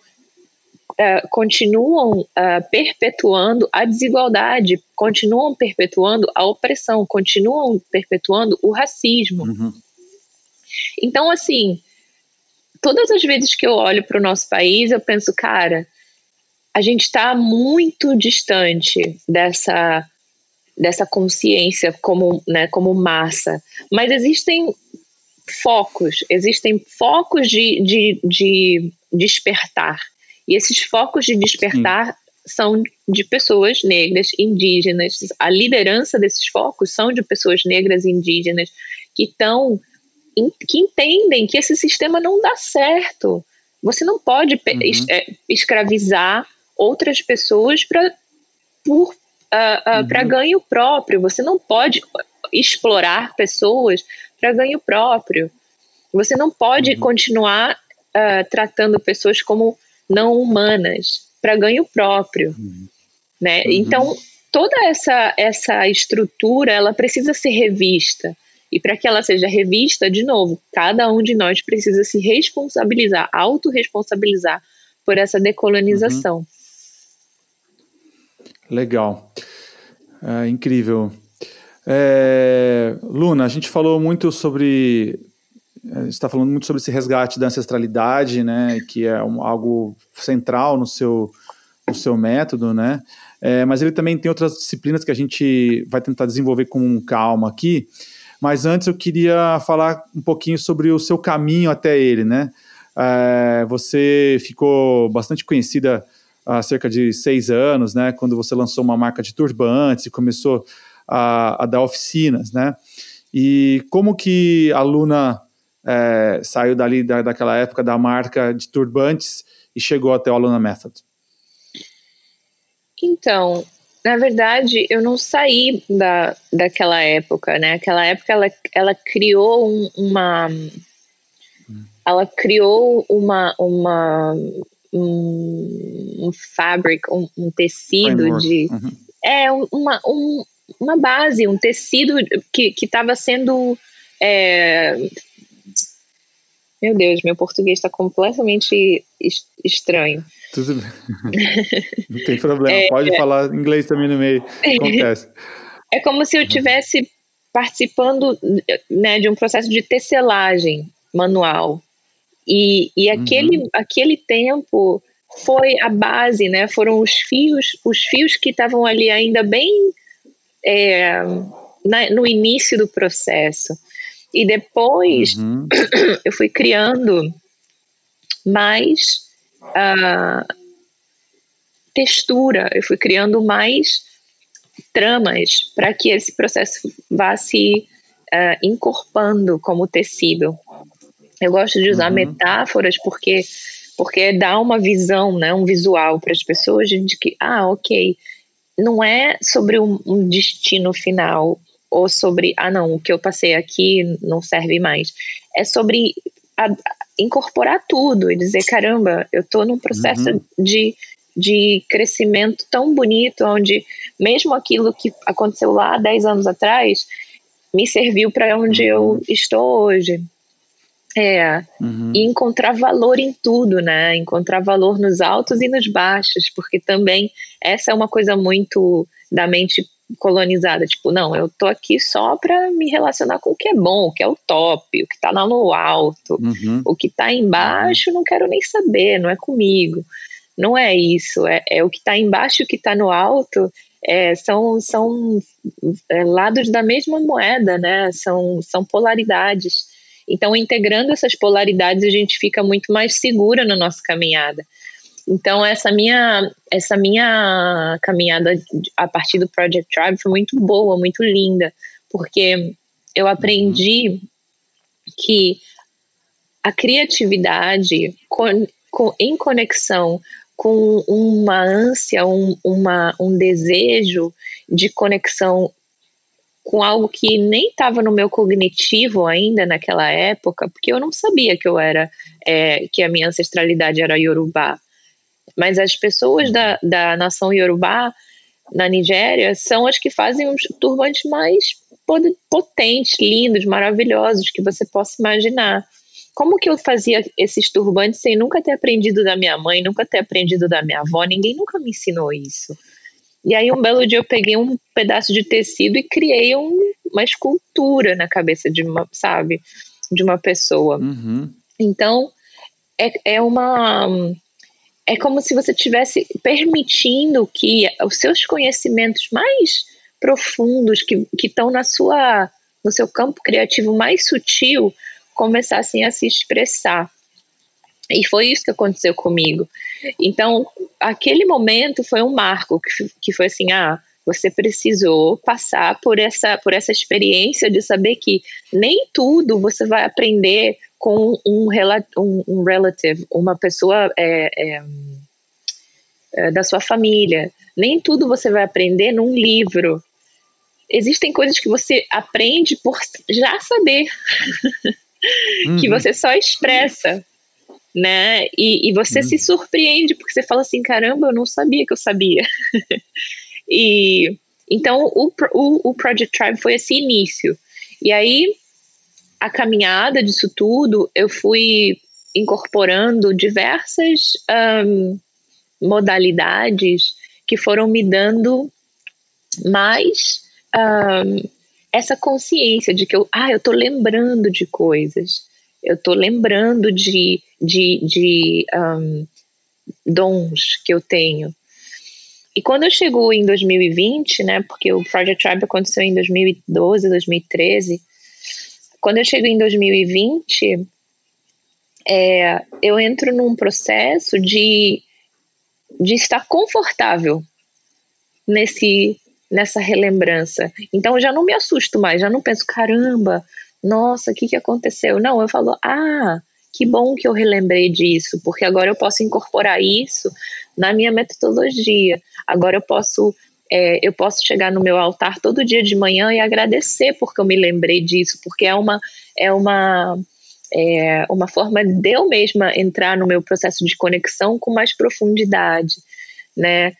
[SPEAKER 1] Uh, continuam uh, perpetuando a desigualdade, continuam perpetuando a opressão, continuam perpetuando o racismo. Então, assim, todas as vezes que eu olho para o nosso país, eu penso, cara, a gente está muito distante dessa dessa consciência como, né, como massa. Mas existem focos, existem focos de, de, de despertar. E esses focos de despertar Sim. são de pessoas negras, indígenas. A liderança desses focos são de pessoas negras indígenas que estão que entendem que esse sistema não dá certo. Você não pode uhum. é, escravizar outras pessoas para uh, uh, uhum. para ganho próprio. Você não pode explorar pessoas para ganho próprio. Você não pode uhum. continuar uh, tratando pessoas como não humanas para ganho próprio, uhum. né? Uhum. Então toda essa essa estrutura ela precisa ser revista. E para que ela seja revista, de novo, cada um de nós precisa se responsabilizar, autorresponsabilizar por essa decolonização. Uhum.
[SPEAKER 2] Legal. É, incrível. É, Luna, a gente falou muito sobre. está falando muito sobre esse resgate da ancestralidade, né? Que é um, algo central no seu, no seu método, né? É, mas ele também tem outras disciplinas que a gente vai tentar desenvolver com calma aqui. Mas antes eu queria falar um pouquinho sobre o seu caminho até ele, né? É, você ficou bastante conhecida há cerca de seis anos, né, quando você lançou uma marca de turbantes e começou a, a dar oficinas, né? E como que a Luna é, saiu dali da, daquela época da marca de turbantes e chegou até o Aluna Method?
[SPEAKER 1] Então, na verdade, eu não saí da, daquela época, né? Aquela época ela, ela criou um, uma ela criou uma, uma um, um fabric, um, um tecido Framework. de. Uhum. É, uma, um, uma base, um tecido que estava sendo. É, Meu Deus, meu português está completamente estranho.
[SPEAKER 2] Tudo bem. (laughs) Não tem problema, é, pode é, falar inglês também no meio. Acontece. (laughs)
[SPEAKER 1] É como se eu estivesse participando né, de um processo de tecelagem manual. E, e aquele, uhum. aquele tempo foi a base, né? Foram os fios, os fios que estavam ali ainda bem é, na, no início do processo. E depois uhum. (coughs) eu fui criando mais uh, textura, eu fui criando mais tramas para que esse processo vá se uh, encorpando como tecido. Eu gosto de usar uhum. metáforas porque porque dá uma visão, né, um visual para as pessoas de que, ah, ok, não é sobre um, um, destino final ou sobre, ah, não, o que eu passei aqui não serve mais. É sobre a, incorporar tudo e dizer, caramba, eu estou num processo uhum. de, de crescimento tão bonito, onde mesmo aquilo que aconteceu lá 10 anos atrás me serviu para onde uhum. eu estou hoje. É, uhum. e encontrar valor em tudo, né? Encontrar valor nos altos e nos baixos, porque também essa é uma coisa muito da mente colonizada, tipo, não, eu tô aqui só para me relacionar com o que é bom, o que é o top, o que tá lá no alto, uhum. o que tá embaixo não quero nem saber, não é comigo. Não é isso, é, é o que tá embaixo o que tá no alto é, são, são é, lados da mesma moeda, né? São, são polaridades. Então, integrando essas polaridades, a gente fica muito mais segura na nossa caminhada. Então, essa minha, essa minha caminhada a partir do Project Tribe foi muito boa, muito linda, porque eu aprendi que a criatividade com, com, em conexão com uma ânsia, um, uma, um desejo de conexão com algo que nem estava no meu cognitivo ainda naquela época, porque eu não sabia que eu era, é, que a minha ancestralidade era Yorubá. Mas as pessoas da, da nação Yorubá na Nigéria são as que fazem os turbantes mais potentes, lindos, maravilhosos que você possa imaginar. Como que eu fazia esses turbantes sem nunca ter aprendido da minha mãe, nunca ter aprendido da minha avó? Ninguém nunca me ensinou isso. E aí um belo dia eu peguei um pedaço de tecido e criei um, uma escultura na cabeça de uma, sabe, de uma pessoa. Uhum. Então é, é uma é como se você tivesse permitindo que os seus conhecimentos mais profundos que estão na sua no seu campo criativo mais sutil começassem a se expressar. E foi isso que aconteceu comigo. Então, aquele momento foi um marco que, que foi assim, ah, você precisou passar por essa, por essa experiência de saber que nem tudo você vai aprender com um, um, um relative, uma pessoa é, é, é, da sua família. Nem tudo você vai aprender num livro. Existem coisas que você aprende por já saber, (laughs) uhum. que você só expressa né? E, e você hum. se surpreende porque você fala assim, caramba, eu não sabia que eu sabia. (laughs) e então o, o, o Project Tribe foi esse início. E aí a caminhada disso tudo, eu fui incorporando diversas um, modalidades que foram me dando mais um, essa consciência de que eu, ah, eu tô lembrando de coisas eu estou lembrando de, de, de um, dons que eu tenho. E quando eu chego em 2020, né, porque o Project Tribe aconteceu em 2012, 2013, quando eu chego em 2020, é, eu entro num processo de, de estar confortável nesse nessa relembrança. Então eu já não me assusto mais, já não penso, caramba, nossa, o que, que aconteceu? Não, eu falo, ah, que bom que eu relembrei disso, porque agora eu posso incorporar isso na minha metodologia. Agora eu posso é, eu posso chegar no meu altar todo dia de manhã e agradecer porque eu me lembrei disso, porque é uma é uma é uma forma de eu mesma entrar no meu processo de conexão com mais profundidade, né?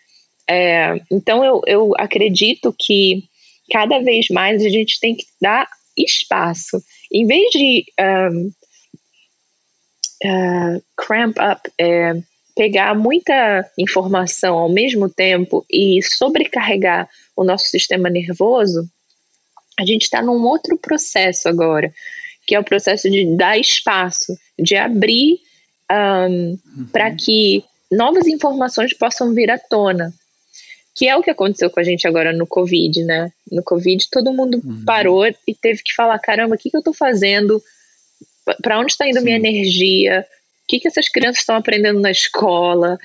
[SPEAKER 1] É, então eu, eu acredito que cada vez mais a gente tem que dar espaço. Em vez de um, uh, cramp up, é, pegar muita informação ao mesmo tempo e sobrecarregar o nosso sistema nervoso, a gente está num outro processo agora, que é o processo de dar espaço, de abrir um, uhum. para que novas informações possam vir à tona. Que é o que aconteceu com a gente agora no Covid, né? No Covid, todo mundo uhum. parou e teve que falar: caramba, o que, que eu estou fazendo? Para onde está indo Sim. minha energia? O que, que essas crianças estão aprendendo na escola?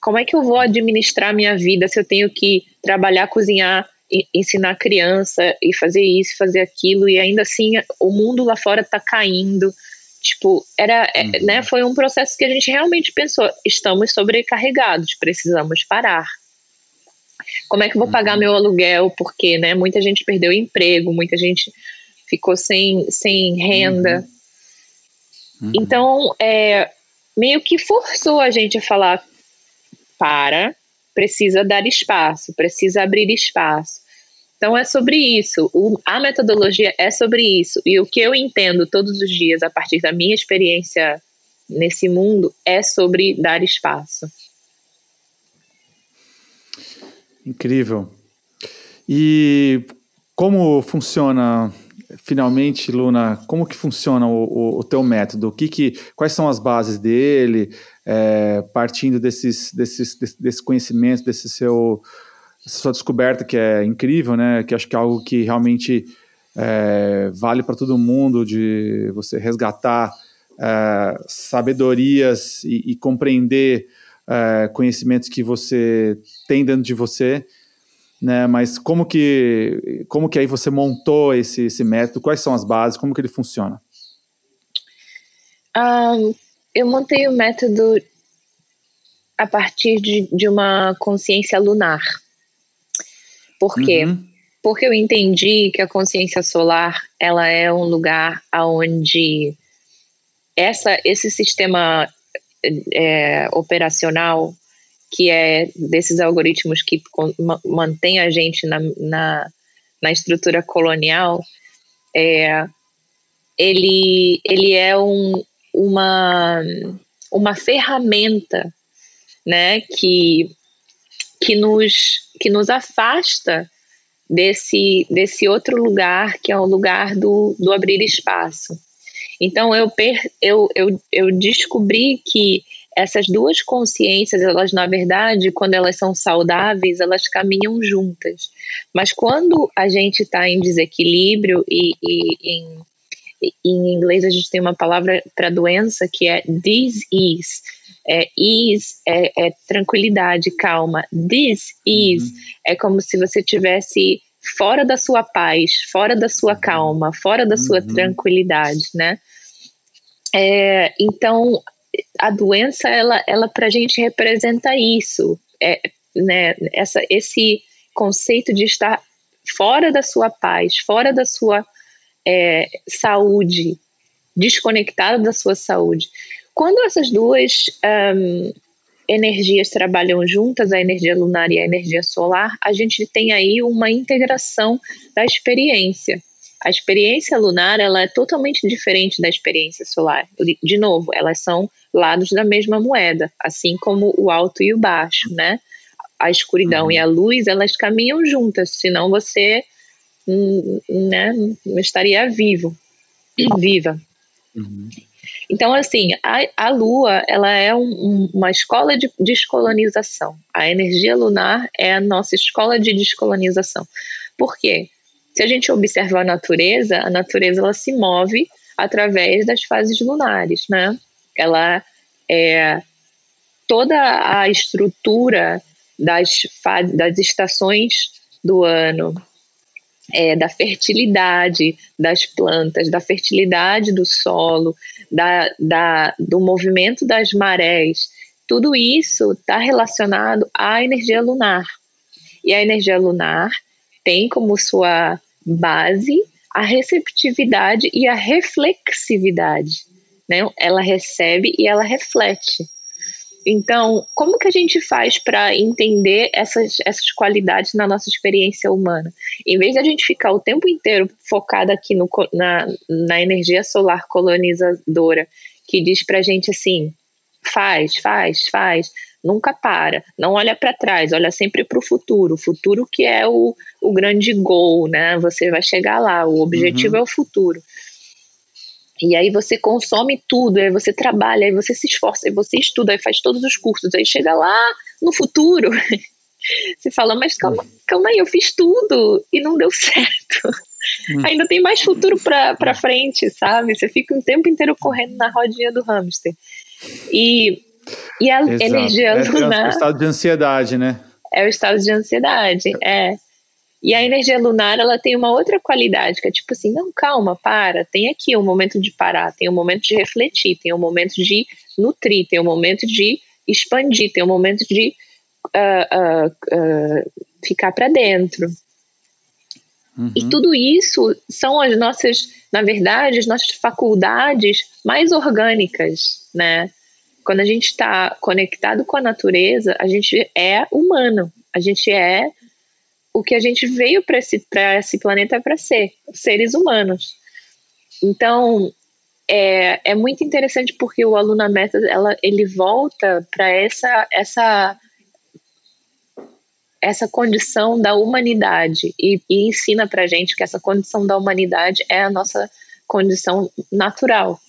[SPEAKER 1] Como é que eu vou administrar minha vida se eu tenho que trabalhar, cozinhar ensinar a criança e fazer isso, fazer aquilo, e ainda assim o mundo lá fora tá caindo. Tipo, era, é, uhum. né, foi um processo que a gente realmente pensou, estamos sobrecarregados, precisamos parar. Como é que eu vou uhum. pagar meu aluguel? Porque, né, muita gente perdeu emprego, muita gente ficou sem, sem renda. Uhum. uhum. Então, é, meio que forçou a gente a falar, para, precisa dar espaço, precisa abrir espaço. Então é sobre isso. O, a metodologia é sobre isso. E o que eu entendo todos os dias, a partir da minha experiência nesse mundo, é sobre dar espaço.
[SPEAKER 2] Incrível. E como funciona finalmente, Luna, como que funciona o, o, o teu método? O que que, quais são as bases dele? É, partindo desses, desses, desse, conhecimento, desse seu, sua descoberta que é incrível, né? Que acho que é algo que realmente é, vale para todo mundo de você resgatar é, sabedorias e, e compreender é, conhecimentos que você tem dentro de você né? Mas como que como que aí você montou esse, esse método? Quais são as bases? Como que ele funciona?
[SPEAKER 1] Um, eu montei o método a partir de, de uma consciência lunar. Por quê? Uhum. Porque eu entendi que a consciência solar ela é um lugar onde essa, esse sistema é, operacional que é desses algoritmos que mantém a gente na, na, na estrutura colonial, é, ele, ele é um, uma, uma ferramenta né, que, que, nos, que nos afasta desse, desse outro lugar, que é o lugar do, do abrir espaço. Então, eu, per, eu, eu, eu descobri que essas duas consciências, elas na verdade, quando elas são saudáveis, elas caminham juntas. Mas quando a gente está em desequilíbrio e, e em, em inglês a gente tem uma palavra para doença que é disease. É, ease é, é tranquilidade, calma. This is uhum. é como se você tivesse fora da sua paz, fora da sua calma, fora da sua uhum. tranquilidade, né? É, então a doença, ela, ela para a gente representa isso, é, né, essa, esse conceito de estar fora da sua paz, fora da sua é, saúde, desconectado da sua saúde. Quando essas duas um, energias trabalham juntas, a energia lunar e a energia solar, a gente tem aí uma integração da experiência. A experiência lunar ela é totalmente diferente da experiência solar. De novo, elas são lados da mesma moeda, assim como o alto e o baixo, né? A escuridão uhum. e a luz, elas caminham juntas, senão você né, não estaria vivo, viva. Uhum. Então, assim, a, a Lua, ela é um, uma escola de descolonização. A energia lunar é a nossa escola de descolonização. Por quê? Se a gente observar a natureza, a natureza ela se move através das fases lunares, né? Ela é toda a estrutura das, das estações do ano, é, da fertilidade das plantas, da fertilidade do solo, da, da, do movimento das marés, tudo isso está relacionado à energia lunar. E a energia lunar tem como sua base a receptividade e a reflexividade. Né? Ela recebe e ela reflete. Então, como que a gente faz para entender essas, essas qualidades na nossa experiência humana? Em vez de a gente ficar o tempo inteiro focado aqui no, na, na energia solar colonizadora, que diz para a gente assim: faz, faz, faz, nunca para, não olha para trás, olha sempre para o futuro. O futuro que é o, o grande goal, né? Você vai chegar lá, o objetivo uhum. é o futuro. E aí você consome tudo, aí você trabalha, aí você se esforça, aí você estuda, aí faz todos os cursos, aí chega lá no futuro. (laughs) Você fala, mas calma, calma aí, eu fiz tudo e não deu certo. Hum. Ainda tem mais futuro pra, pra frente, sabe? Você fica o tempo inteiro correndo na rodinha do hamster. E, e a energia
[SPEAKER 2] é,
[SPEAKER 1] lunar.
[SPEAKER 2] É o estado de ansiedade, né?
[SPEAKER 1] É o estado de ansiedade, é. E a energia lunar, ela tem uma outra qualidade, que é tipo assim, não, calma, para, tem aqui um momento de parar, tem um momento de refletir, tem um momento de nutrir, tem um momento de expandir, tem um momento de uh, uh, uh, ficar para dentro. Uhum. E tudo isso são as nossas, na verdade, as nossas faculdades mais orgânicas, né? Quando a gente está conectado com a natureza, a gente é humano, a gente é o que a gente veio para esse, esse planeta para ser, seres humanos. Então, é, é muito interessante porque o Aluna Method, ela, ele volta para essa, essa, essa condição da humanidade e, e ensina para gente que essa condição da humanidade é a nossa condição natural.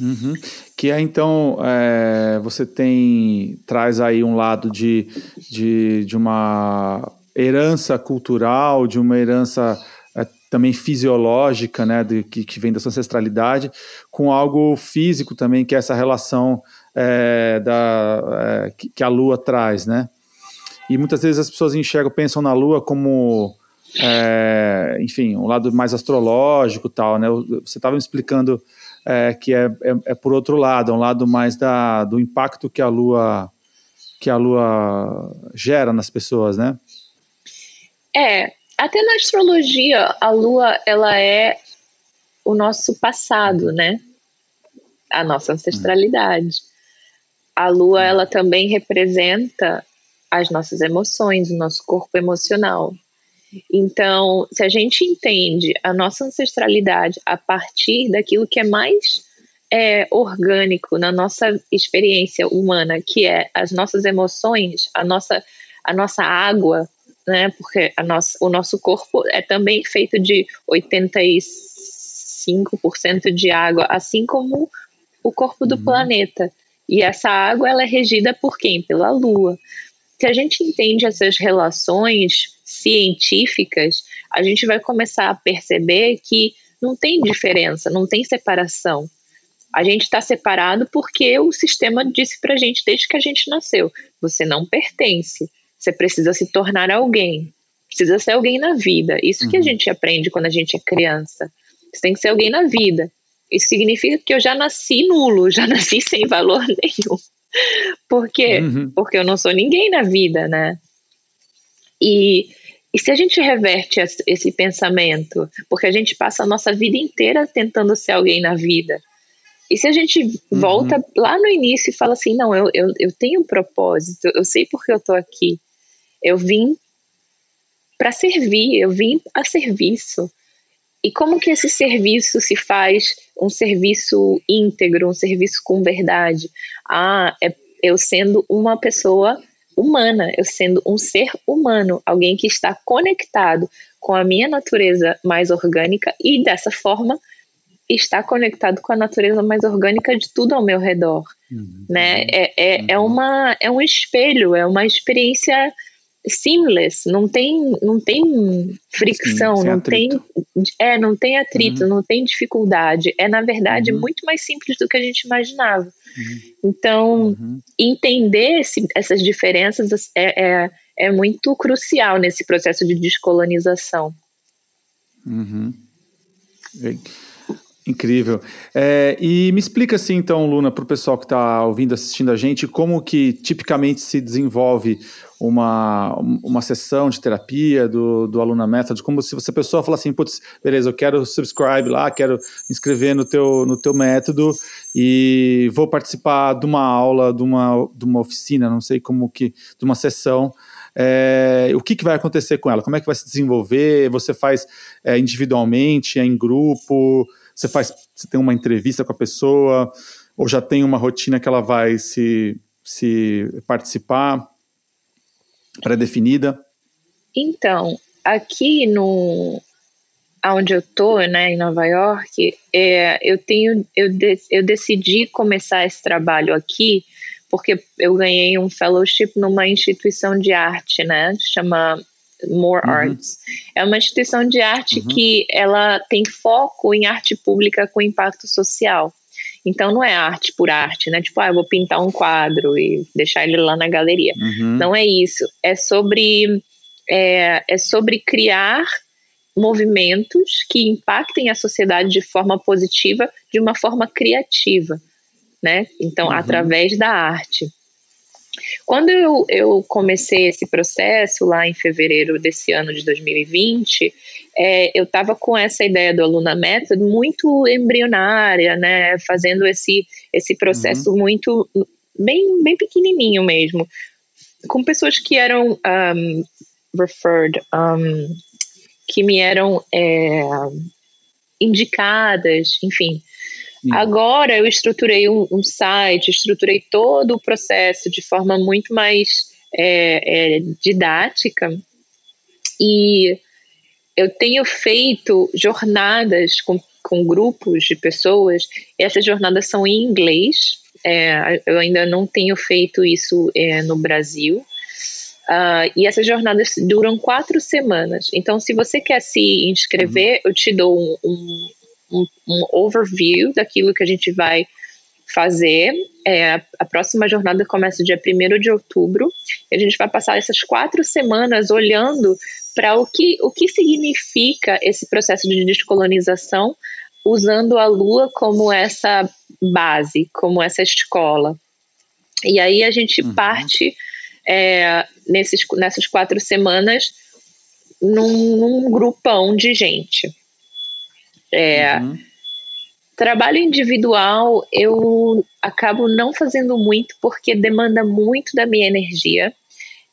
[SPEAKER 2] Uhum. Que é então é, você tem traz aí um lado de, de, de uma herança cultural, de uma herança é, também fisiológica, né, de, que, que vem da sua ancestralidade, com algo físico também, que é essa relação é, da, é, que, que, a Lua traz, né? E muitas vezes as pessoas enxergam, pensam na Lua como, é, enfim, um lado mais astrológico, tal, né? Você estava me explicando é, que é, é, é, por outro lado, é um lado mais da, do impacto que a Lua que a Lua gera nas pessoas, né?
[SPEAKER 1] É, até na astrologia a Lua ela é o nosso passado, né? A nossa ancestralidade. A Lua ela também representa as nossas emoções, o nosso corpo emocional. Então, se a gente entende a nossa ancestralidade a partir daquilo que é mais é, orgânico na nossa experiência humana, que é as nossas emoções, a nossa, a nossa água, né? Porque a nossa, o nosso corpo é também feito de 85% de água, assim como o corpo do uhum. planeta. E essa água ela é regida por quem? Pela Lua. Se a gente entende essas relações científicas, a gente vai começar a perceber que não tem diferença, não tem separação. A gente está separado porque o sistema disse para a gente desde que a gente nasceu: você não pertence, você precisa se tornar alguém, precisa ser alguém na vida. Isso uhum. que a uhum. gente aprende quando a gente é criança. Você tem que ser alguém na vida. Isso significa que eu já nasci nulo, (laughs) já nasci sem valor nenhum. Por quê? Uhum. Porque eu não sou ninguém na vida, né? E e se a gente reverte esse pensamento, porque a gente passa a nossa vida inteira tentando ser alguém na vida, e se a gente uhum. volta lá no início e fala assim: não, eu, eu, eu tenho um propósito, eu sei porque eu tô aqui, eu vim para servir, eu vim a serviço. E como que esse serviço se faz um serviço íntegro, um serviço com verdade? Ah, é eu sendo uma pessoa humana, eu sendo um ser humano, alguém que está conectado com a minha natureza mais orgânica e dessa forma está conectado com a natureza mais orgânica de tudo ao meu redor, uhum. né? É, é, é uhum. é, uma, é um espelho, é uma experiência seamless, não tem, não tem fricção, Sim, não tem, é, não tem atrito, uhum. não tem dificuldade. É na verdade uhum. muito mais simples do que a gente imaginava. Uhum. Então, uhum. entender esse, essas diferenças é, é, é, muito crucial nesse processo de descolonização.
[SPEAKER 2] Uhum. Incrível. É, e me explica assim, então, Luna, para o pessoal que está ouvindo, assistindo a gente, como que tipicamente se desenvolve uma, uma sessão de terapia do, do Aluna Method, como se você a pessoa fala assim, putz, beleza, eu quero subscribe lá, quero inscrever no teu, no teu método e vou participar de uma aula, de uma, de uma oficina, não sei como que, de uma sessão, é, o que, que vai acontecer com ela? Como é que vai se desenvolver? Você faz é, individualmente, é em grupo? Você faz, você tem uma entrevista com a pessoa ou já tem uma rotina que ela vai se, se participar pré-definida?
[SPEAKER 1] Então, aqui no onde eu tô, né, em Nova York, é, eu tenho, eu, de, eu decidi começar esse trabalho aqui porque eu ganhei um fellowship numa instituição de arte, né, chama More uhum. Arts. É uma instituição de arte uhum. que ela tem foco em arte pública com impacto social. Então não é arte por arte, né? Tipo, ah, eu vou pintar um quadro e deixar ele lá na galeria. Uhum. Não é isso. É sobre é, é sobre criar movimentos que impactem a sociedade de forma positiva, de uma forma criativa, né? Então, uhum. através da arte. Quando eu, eu comecei esse processo lá em fevereiro desse ano de 2020, é, eu estava com essa ideia do Aluna Method muito embrionária, né, fazendo esse, esse processo uhum. muito, bem, bem pequenininho mesmo, com pessoas que eram um, referred, um, que me eram é, indicadas, enfim, Agora eu estruturei um, um, site, estruturei todo o processo de forma muito mais é, é, didática e eu tenho feito jornadas com, com grupos de pessoas. Essas jornadas são em inglês. É, eu ainda não tenho feito isso é, no Brasil. Uh, e essas jornadas duram quatro semanas. Então, se você quer se inscrever, uhum. eu te dou um, um um, um overview daquilo que a gente vai fazer. É, a próxima jornada começa dia 1 de outubro. E a gente vai passar essas quatro semanas olhando para o que, o que significa esse processo de descolonização, usando a Lua como essa base, como essa escola. E aí a gente uhum. parte é, nesses, nessas quatro semanas num, num grupão de gente. É, uhum. Trabalho individual eu acabo não fazendo muito porque demanda muito da minha energia.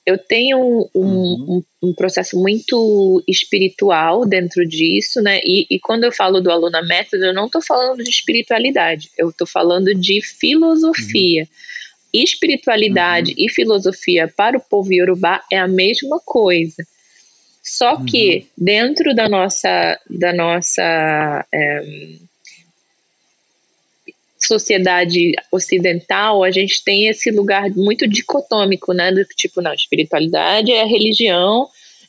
[SPEAKER 1] Eu tenho um, uhum. um, um processo muito espiritual dentro disso, né? E, e quando eu falo do Aluna Método, eu não estou falando de espiritualidade, eu estou falando de filosofia. Uhum. Espiritualidade uhum. e filosofia para o povo iorubá é a mesma coisa. Só uhum. que dentro da nossa, da nossa é, sociedade ocidental, a gente tem esse lugar muito dicotômico, né? Do tipo, não, espiritualidade é religião,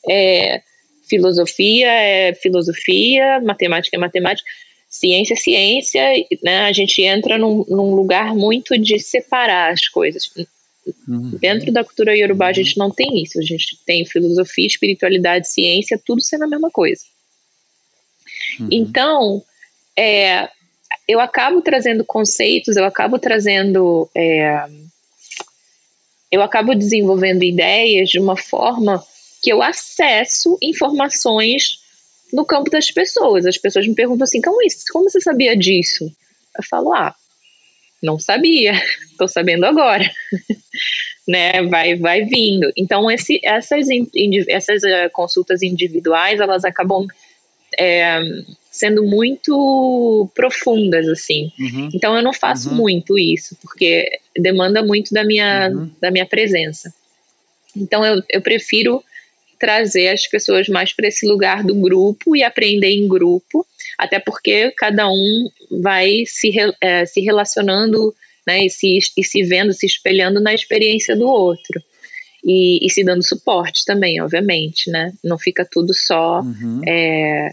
[SPEAKER 1] é filosofia é filosofia, matemática é matemática, ciência é ciência, né? A gente entra num, num lugar muito de separar as coisas. Uhum. Dentro da cultura iorubá a gente não tem isso. A gente tem filosofia, espiritualidade, ciência, tudo sendo a mesma coisa. Uhum. Então, é, eu acabo trazendo conceitos, eu acabo trazendo. É, eu acabo desenvolvendo ideias de uma forma que eu acesso informações no campo das pessoas. As pessoas me perguntam assim: como, isso? como você sabia disso? Eu falo: ah, não sabia, (laughs) estou sabendo agora, (laughs) né? Vai, vai vindo. Então esse, essas, essas uh, consultas individuais elas acabam é, sendo muito profundas assim. Uhum. Então eu não faço uhum. muito isso porque demanda muito da minha uhum. da minha presença. Então eu, eu prefiro trazer as pessoas mais para esse lugar do grupo e aprender em grupo, até porque cada um vai se, é, se relacionando né, e, se, e se vendo, se espelhando na experiência do outro. E, e se dando suporte também, obviamente, né? Não fica tudo só uhum. é,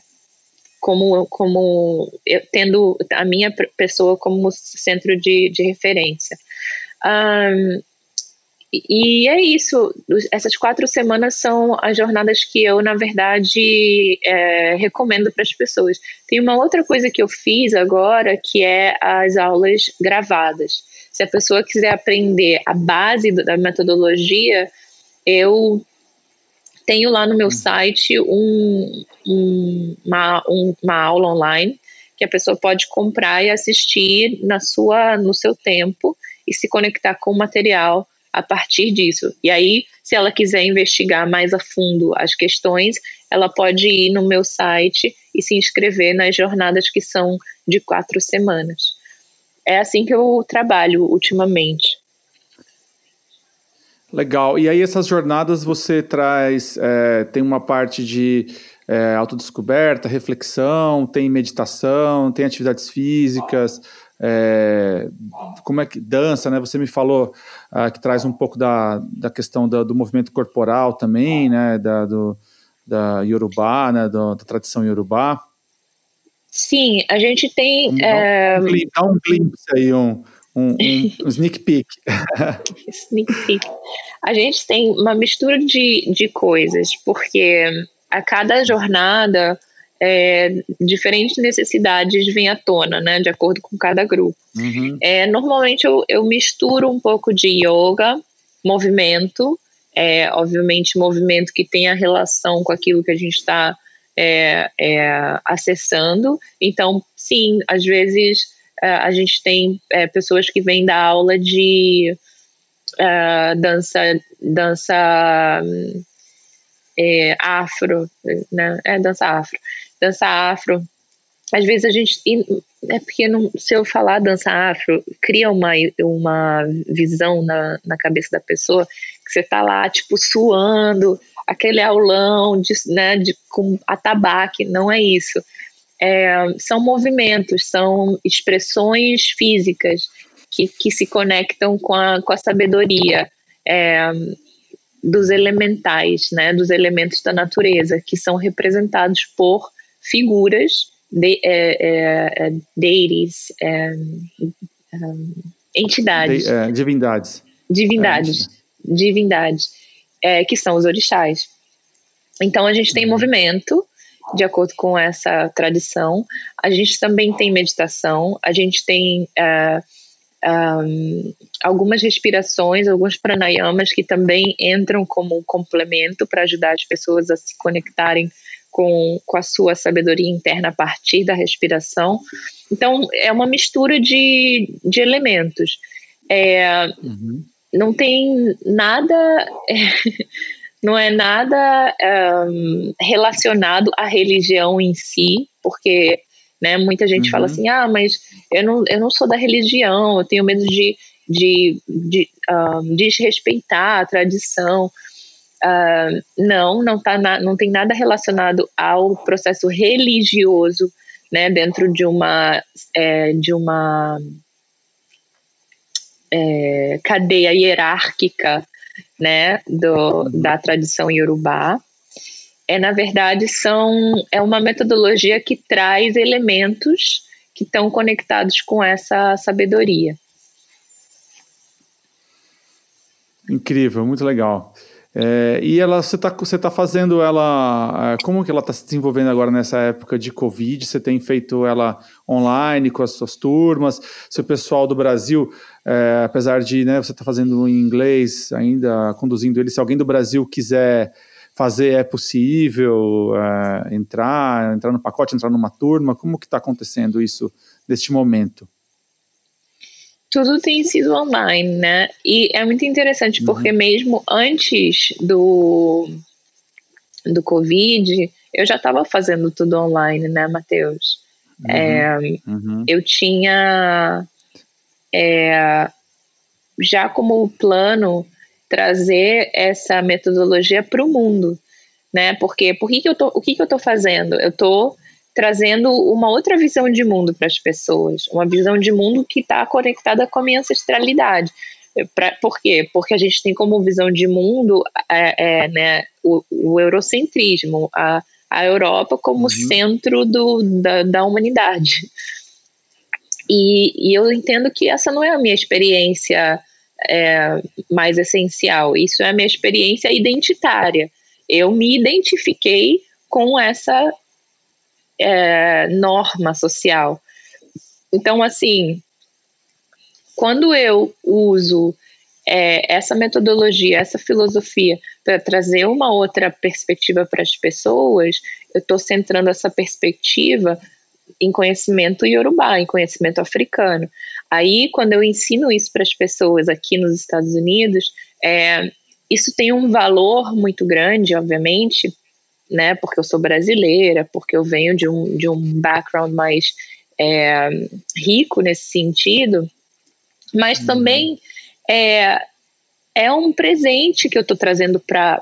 [SPEAKER 1] como, como eu, tendo a minha pessoa como centro de, de referência. Um, E é isso. Essas quatro semanas são as jornadas que eu, na verdade, é, recomendo para as pessoas. Tem uma outra coisa que eu fiz agora, que é as aulas gravadas. Se a pessoa quiser aprender a base da metodologia, eu tenho lá no meu site um, um, uma, um, uma aula online que a pessoa pode comprar e assistir na sua, no seu tempo e se conectar com o material a partir disso. E aí, se ela quiser investigar mais a fundo as questões, ela pode ir no meu site e se inscrever nas jornadas que são de quatro semanas. É assim que eu trabalho ultimamente.
[SPEAKER 2] Legal. E aí essas jornadas você traz, é, tem uma parte de é, autodescoberta, reflexão, tem meditação, tem atividades físicas, é, como é que dança, né? Você me falou ah, que traz um pouco da, da questão do, do movimento corporal também, né? Da, do, da Yorubá, né? Do, da tradição Yorubá.
[SPEAKER 1] Sim, a gente tem.
[SPEAKER 2] Dá um,
[SPEAKER 1] é...
[SPEAKER 2] um, glimpse, dá um glimpse aí, um, um, um, sneak peek. (laughs)
[SPEAKER 1] sneak peek. A gente tem uma mistura de, de coisas, porque a cada jornada é, diferentes necessidades vêm à tona, né, de acordo com cada grupo. Uhum. É, normalmente eu, eu misturo um pouco de yoga, movimento, é, obviamente movimento que tem a relação com aquilo que a gente está é, é, acessando. Então, sim, às vezes é, a gente tem é, pessoas que vêm dar aula de dança, dança é, afro, né? É dança afro. Dança afro. Às vezes a gente. É porque não, se eu falar dança afro, cria uma, uma visão na, na cabeça da pessoa que você tá lá, tipo, suando, aquele aulão de, né, de, com atabaque. Não é isso. É, são movimentos, são expressões físicas que, que se conectam com a, com a sabedoria. É, dos elementais, né, dos elementos da natureza, que são representados por figuras, de, é, é, é deities, é, é, entidades.
[SPEAKER 2] De, é, divindades.
[SPEAKER 1] Divindades. divindades, que são os orixás. Então a gente tem uhum. movimento, de acordo com essa tradição. A gente também tem meditação, a gente tem uh, um, algumas respirações, alguns pranayamas que também entram como um complemento para ajudar as pessoas a se conectarem com, com a sua sabedoria interna a partir da respiração. Então, é uma mistura de, de elementos. É, uhum. Não tem nada. (laughs) não é nada um, relacionado à religião em si, porque né? Muita gente uhum. fala assim, ah, mas eu não, eu não sou da religião, eu tenho medo de, de, de um, desrespeitar a tradição. Uh, não, não, tá na, não tem nada relacionado ao processo religioso, né, dentro de uma, é, de uma é, cadeia hierárquica, né, do, da tradição iorubá é na verdade são é uma metodologia que traz elementos que estão conectados com essa sabedoria.
[SPEAKER 2] Incrível, muito legal. É, e ela, você está você tá fazendo ela, é, como que ela está se desenvolvendo agora nessa época de Covid? Você tem feito ela online com as suas turmas? Seu pessoal do Brasil, é, apesar de né, você estar tá fazendo em inglês ainda, conduzindo ele, se alguém do Brasil quiser fazer é possível é, entrar, entrar no pacote, entrar numa turma? Como que está acontecendo isso neste momento?
[SPEAKER 1] Tudo tem sido online, né? E é muito interessante uhum. porque mesmo antes do do Covid, eu já estava fazendo tudo online, né, Matheus? Uhum. É, uhum. Eu tinha é, já como plano trazer essa metodologia para o mundo, né? Porque por que, que eu tô, o que, que eu estou fazendo? Eu estou trazendo uma outra visão de mundo para as pessoas, uma visão de mundo que está conectada com a minha ancestralidade. Pra, por quê? Porque a gente tem como visão de mundo é, é, né, o, o, eurocentrismo, a, a Europa como uhum. centro do, da, da humanidade. E, e, eu entendo que essa não é a minha experiência é, mais essencial. Isso é a minha experiência identitária. Eu me identifiquei com essa é, norma social. Então, assim, quando eu uso é, essa metodologia, essa filosofia para trazer uma outra perspectiva para as pessoas, eu estou centrando essa perspectiva em conhecimento iorubá, em conhecimento africano. Aí, quando eu ensino isso para as pessoas aqui nos Estados Unidos, é, isso tem um valor muito grande, obviamente, né? Porque eu sou brasileira, porque eu venho de um, de um background mais é, rico nesse sentido, mas uhum. também é, é um presente que eu estou trazendo para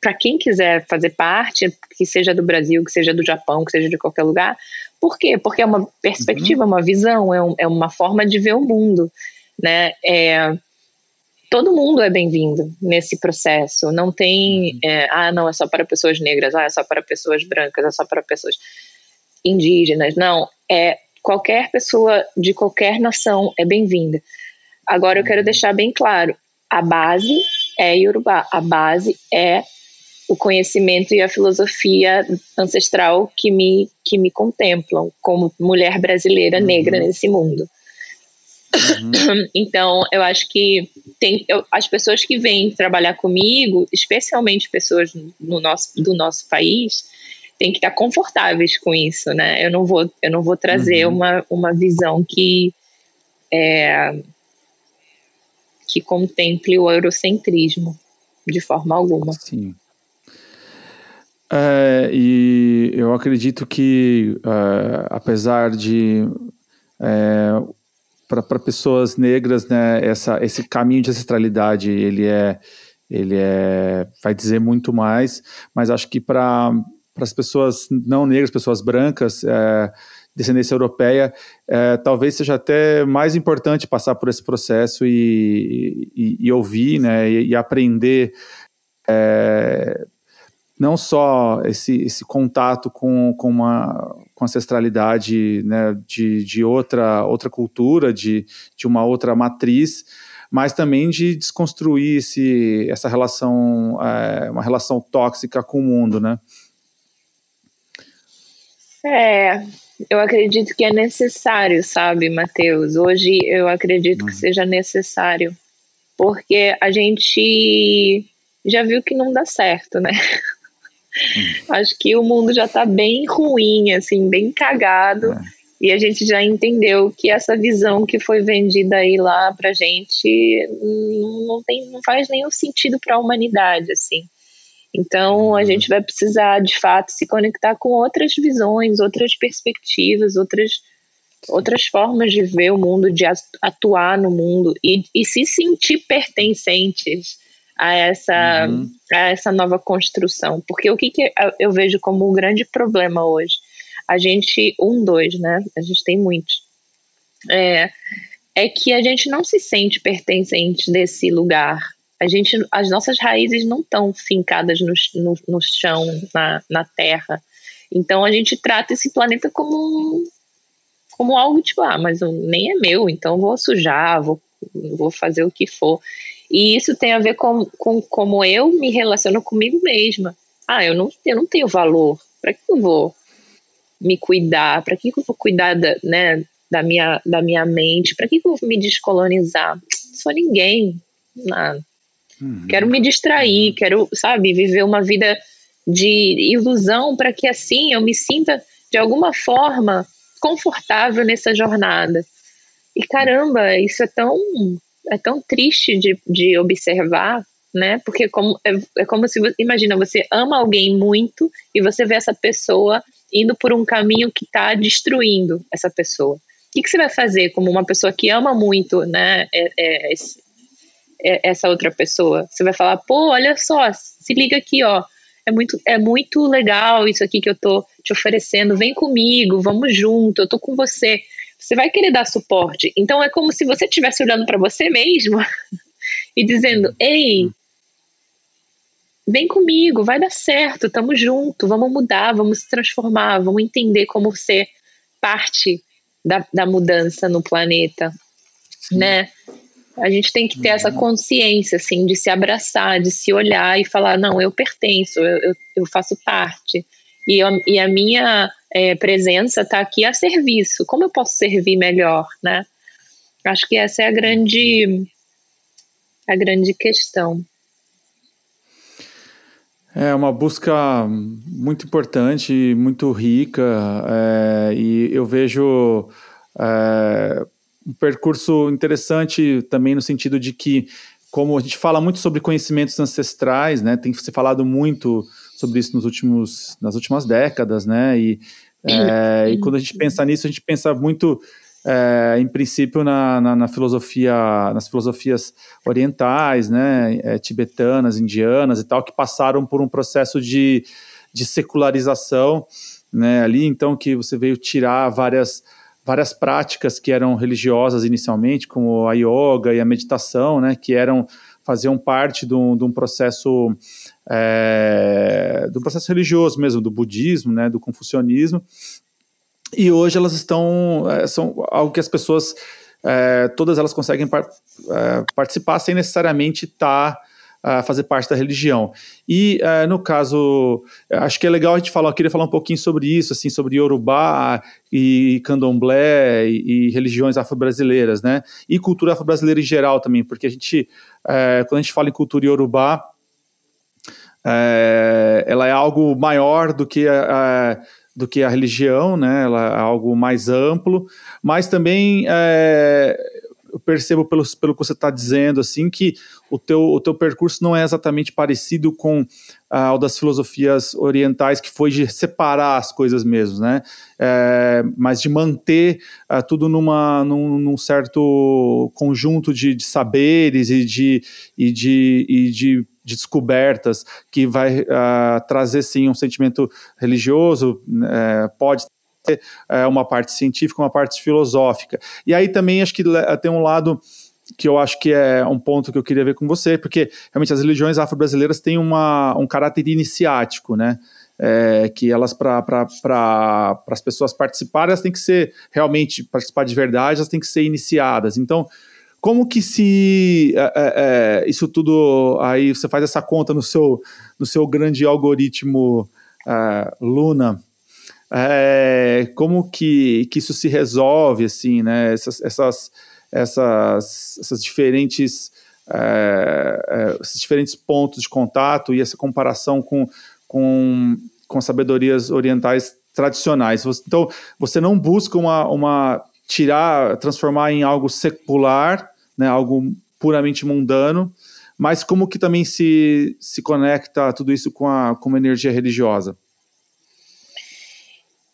[SPEAKER 1] para quem quiser fazer parte, que seja do Brasil, que seja do Japão, que seja de qualquer lugar. Por quê? Porque é uma perspectiva, uhum. uma visão, é, um, é, uma forma de ver o mundo, né? É, todo mundo é bem-vindo nesse processo. Não tem, uhum. é, ah, não, é só para pessoas negras, ah, é só para pessoas brancas, é só para pessoas indígenas. Não, é qualquer pessoa de qualquer nação é bem-vinda. Agora eu quero uhum. deixar bem claro, a base é Yorubá, a base é o conhecimento e a filosofia ancestral que me, que me contemplam como mulher brasileira uhum. negra nesse mundo. Uhum. (clears throat) Então, eu acho que tem eu, as pessoas que vêm trabalhar comigo, especialmente pessoas no nosso, do nosso país, têm que estar confortáveis com isso, né? Eu não vou, eu não vou trazer uhum. uma, uma visão que é, que contemple o eurocentrismo de forma alguma.
[SPEAKER 2] Sim. É, e eu acredito que, é, apesar de é, para pessoas negras, né, essa, esse caminho de ancestralidade ele é, ele é, vai dizer muito mais, mas acho que para as pessoas não negras, pessoas brancas, é, descendência europeia, é, talvez seja até mais importante passar por esse processo e, e, e ouvir, né, e, e aprender é, não só esse, esse contato com, com uma com ancestralidade né, de, de outra, outra cultura, de, de uma outra matriz, mas também de desconstruir esse, essa relação, é, uma relação tóxica com o mundo, né?
[SPEAKER 1] É, eu acredito que é necessário, sabe, Matheus? Hoje eu acredito que uhum. seja necessário, porque a gente já viu que não dá certo, né? (laughs) Uhum. Acho que o mundo já está bem ruim, assim, bem cagado. É. E a gente já entendeu que essa visão que foi vendida aí lá pra gente não, não, tem, não faz nenhum sentido para a humanidade, assim. Então a uhum. gente vai precisar, de fato, se conectar com outras visões, outras perspectivas, outras, outras formas de ver o mundo, de atuar no mundo e, e se sentir pertencentes a essa, uhum. a essa nova construção. Porque o que, que eu vejo como um grande problema hoje? A gente, um, dois, né? A gente tem muitos. É, é que a gente não se sente pertencente desse lugar. A gente, as nossas raízes não estão fincadas no, no, no chão, na, na terra. Então a gente trata esse planeta como como algo tipo, ah, mas nem é meu, então vou sujar, vou, vou fazer o que for. E isso tem a ver com, com como eu me relaciono comigo mesma. Ah, eu não, eu não tenho valor. Para que eu vou me cuidar? Para que eu vou cuidar da, né, da, minha, da minha mente? Para que eu vou me descolonizar? Não sou ninguém. Não. Uhum. Quero me distrair, uhum. quero, sabe, viver uma vida de ilusão para que assim eu me sinta de alguma forma confortável nessa jornada. E caramba, isso é tão é tão triste de, de observar, né? Porque como, é, é como se, imagina, você ama alguém muito e você vê essa pessoa indo por um caminho que está destruindo essa pessoa. O que, que, você vai fazer como uma pessoa que ama muito, né? É, é, é, essa outra pessoa? Você vai falar, pô, olha só, se liga aqui, ó. É muito, é muito legal isso aqui que eu tô te oferecendo. Vem comigo, vamos junto, eu tô com você você vai querer dar suporte. Então é como se você estivesse olhando para você mesmo (laughs) e dizendo: "Ei, vem comigo, vai dar certo, tamo junto, vamos mudar, vamos se transformar, vamos entender como ser parte da, da mudança no planeta, Sim. né? A gente tem que ter uhum. essa consciência, assim, de se abraçar, de se olhar e falar: não, eu pertenço, eu, eu, eu faço parte. E, eu, e a minha é, presença está aqui a serviço. Como eu posso servir melhor, né? Acho que essa é a grande, a grande questão.
[SPEAKER 2] É uma busca muito importante, muito rica, é, e eu vejo é, um percurso interessante também no sentido de que, como a gente fala muito sobre conhecimentos ancestrais, né, tem se falado muito sobre isso nos últimos, nas últimas décadas, né, e, é, e quando a gente pensa nisso, a gente pensa muito é, em princípio na, na, na, filosofia, nas filosofias orientais, né, é, tibetanas, indianas e tal, que passaram por um processo de, de secularização, né, ali, então que você veio tirar várias várias práticas que eram religiosas inicialmente, como a yoga e a meditação, né, que eram faziam parte de um, de um processo é, do processo religioso mesmo, do budismo, né, do confucionismo, e hoje elas estão é, são algo que as pessoas é, todas elas conseguem par, é, participar sem necessariamente estar tá, uh, fazer parte da religião. E uh, no caso, acho que é legal a gente falar, eu queria falar um pouquinho sobre isso, assim, sobre Yorubá e Candomblé e, e religiões afro-brasileiras, né? E cultura afro-brasileira em geral também, porque a gente, uh, quando a gente fala em cultura Yorubá, é, ela é algo maior do que a, do que a religião, né? Ela é algo mais amplo, mas também é, eu percebo pelo, pelo que você está dizendo assim que o teu, o teu percurso não é exatamente parecido com ah, o das filosofias orientais, que foi de separar as coisas mesmo, né? É, mas de manter ah, tudo numa, num, num certo conjunto de, de, saberes e de, e de, e de de descobertas que vai uh, trazer sim um sentimento religioso, uh, pode uh, uma parte científica, uma parte filosófica. E aí também acho que tem um lado que eu acho que é um ponto que eu queria ver com você, porque realmente as religiões afro-brasileiras têm uma, um caráter iniciático, né? É, que elas, para pra, as pessoas participarem, elas têm que ser realmente, participar de verdade, elas têm que ser iniciadas. Então, como que se é, é, é, isso tudo aí você faz essa conta no seu no seu grande algoritmo uh, Luna? É, como que, que isso se resolve assim, né? Essas essas essas, essas diferentes é, esses diferentes pontos de contato e essa comparação com com, com sabedorias orientais tradicionais. Então, você não busca uma, uma tirar, transformar em algo secular, né, algo puramente mundano, mas como que também se, se conecta tudo isso com, a, com uma energia religiosa?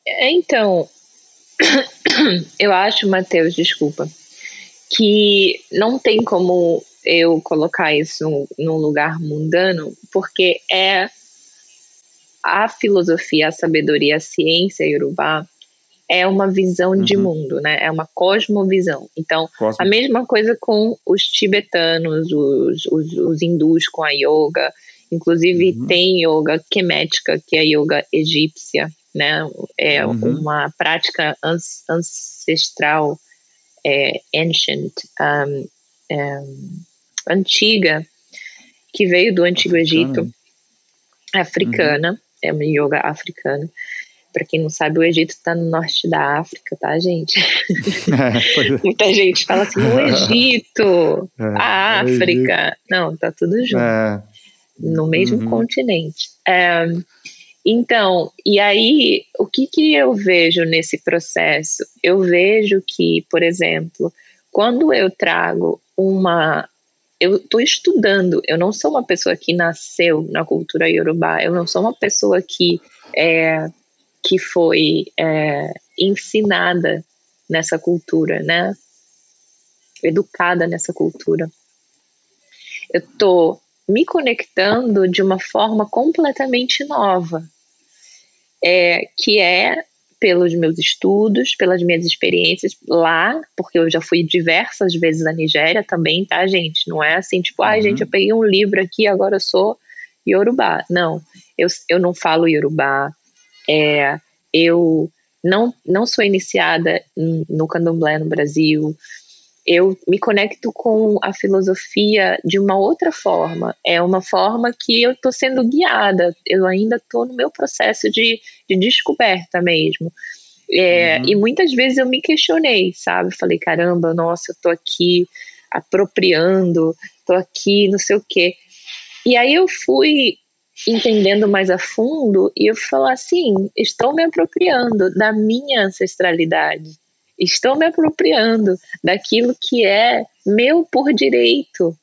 [SPEAKER 1] É, então, (clears throat) eu acho, Matheus, desculpa, que não tem como eu colocar isso num lugar mundano, porque é a filosofia, a sabedoria, a ciência iorubá é uma visão uhum. de mundo, né? É uma cosmovisão. Então, Cosmo. a mesma coisa com os tibetanos, os, os, os hindus com a yoga. Inclusive, uhum. tem yoga quemética, que é a yoga egípcia, né? É uhum. uma prática ancestral, é, ancient, um, é, antiga, que veio do Antigo Egito, africana. Uhum. É uma yoga africana para quem não sabe, o Egito está no norte da África, tá, gente? (laughs) É, é. Muita gente fala assim, o (laughs) Egito, é, a África. Egito. Não, tá tudo junto. É. No mesmo uhum. continente. Então, e aí, o que, que eu vejo nesse processo? Eu vejo que, por exemplo, quando eu trago uma eu estou estudando, eu não sou uma pessoa que nasceu na cultura iorubá, eu não sou uma pessoa que é, que foi é, ensinada nessa cultura, né? Educada nessa cultura. Eu estou me conectando de uma forma completamente nova, é, que é pelos meus estudos, pelas minhas experiências lá, porque eu já fui diversas vezes à Nigéria também, tá, gente? Não é assim, tipo, ai, ah, gente, eu peguei um livro aqui, agora eu sou Yorubá. Não, eu, eu não falo Yorubá, é, eu não, não sou iniciada no candomblé no Brasil. Eu me conecto com a filosofia de uma outra forma. É uma forma que eu estou sendo guiada. Eu ainda estou no meu processo de, de descoberta mesmo. É, uhum. E muitas vezes eu me questionei, sabe? Falei, caramba, nossa, eu tô aqui apropriando, tô aqui, não sei o quê. E aí eu fui entendendo mais a fundo e eu falei assim, estou me apropriando da minha ancestralidade estou me apropriando daquilo que é meu por direito,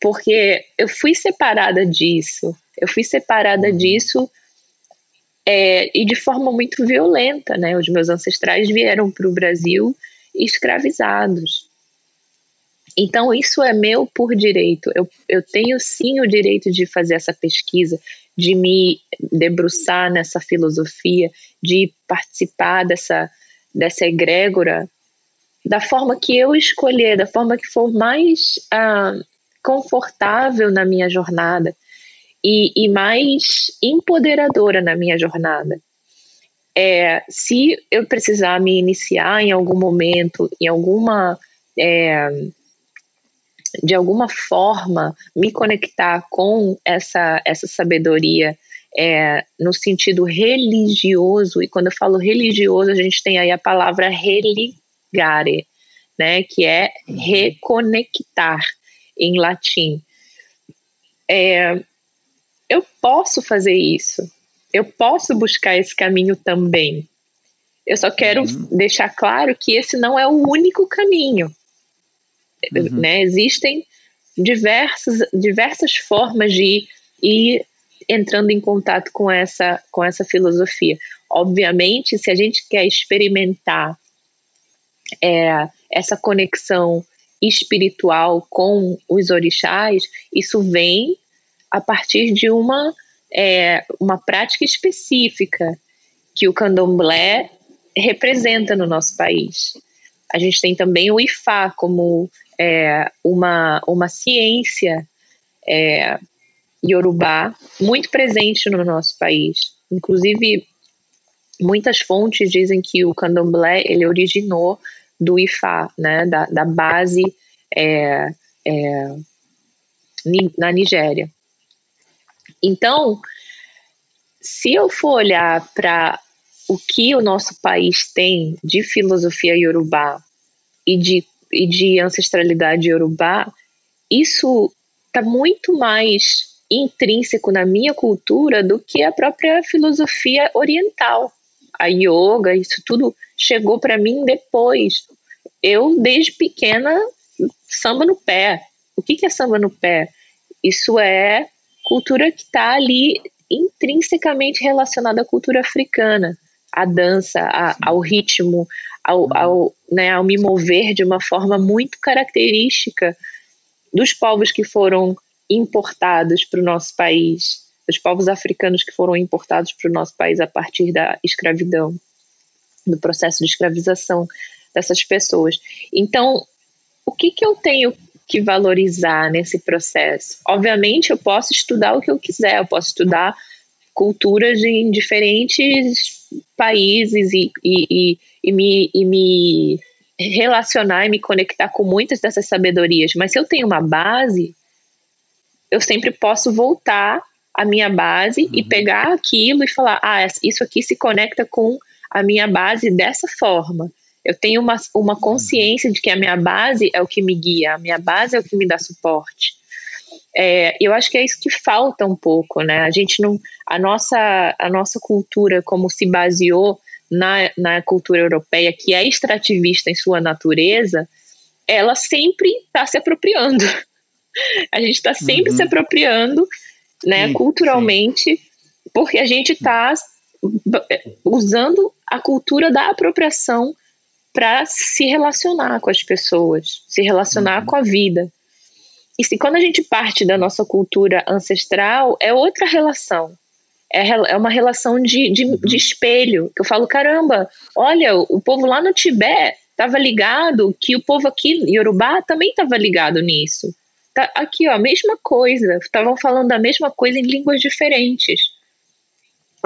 [SPEAKER 1] porque eu fui separada disso, eu fui separada uhum. disso é, e de forma muito violenta, né? Os meus ancestrais vieram para o Brasil escravizados. Então, isso é meu por direito. Eu, eu tenho sim o direito de fazer essa pesquisa, de me debruçar nessa filosofia, de participar dessa, dessa egrégora da forma que eu escolher, da forma que for mais ah, confortável na minha jornada e, e, mais empoderadora na minha jornada. É, se eu precisar me iniciar em algum momento, em alguma. É, de alguma forma, me conectar com essa, essa sabedoria é, no sentido religioso, e quando eu falo religioso, a gente tem aí a palavra religare, né, que é reconectar em latim. É, eu posso fazer isso, eu posso buscar esse caminho também. Eu só quero uhum. deixar claro que esse não é o único caminho. Uhum. Né? Existem diversas, diversas formas de ir entrando em contato com essa, com essa filosofia. Obviamente, se a gente quer experimentar é, essa conexão espiritual com os orixás, isso vem a partir de uma, é, uma prática específica que o candomblé representa no nosso país. A gente tem também o Ifá como é, uma, uma ciência é, Yorubá muito presente no nosso país. Inclusive, muitas fontes dizem que o candomblé ele originou do Ifá, né, da, da base é, é, na Nigéria. Então, se eu for olhar para o que o nosso país tem de filosofia yorubá e de, e de ancestralidade yorubá, isso está muito mais intrínseco na minha cultura do que a própria filosofia oriental. A yoga, isso tudo chegou para mim depois. Eu, desde pequena, samba no pé. O que, é samba no pé? Isso é cultura que está ali intrinsecamente relacionada à cultura africana, à dança, a, ao ritmo, ao, ao, né, ao me mover de uma forma muito característica dos povos que foram importados para o nosso país, os povos africanos que foram importados para o nosso país a partir da escravidão, do processo de escravização dessas pessoas. Então, o que, que eu tenho que valorizar nesse processo? Obviamente, eu posso estudar o que eu quiser, eu posso estudar culturas em diferentes países e, e, e, e me, e me relacionar e me conectar com muitas dessas sabedorias, mas se eu tenho uma base, eu sempre posso voltar à minha base uhum. e pegar aquilo e falar: ah, isso aqui se conecta com a minha base dessa forma. Eu tenho uma, uma uhum. consciência de que a minha base é o que me guia, a minha base é o que me dá suporte. É, eu acho que é isso que falta um pouco, né? A gente não, a nossa, a nossa cultura, como se baseou na, na cultura europeia, que é extrativista em sua natureza, ela sempre está se apropriando a gente está sempre uhum. se apropriando, né, sim, culturalmente, sim. porque a gente está usando a cultura da apropriação para se relacionar com as pessoas, se relacionar uhum. com a vida. E se quando a gente parte da nossa cultura ancestral, é outra relação. É, é uma relação de, de, uhum. de espelho. Eu falo, caramba, olha, o povo lá no Tibete estava ligado, que o povo aqui, Yorubá, também estava ligado nisso. Tá aqui, ó, a mesma coisa. Estavam falando a mesma coisa em línguas diferentes.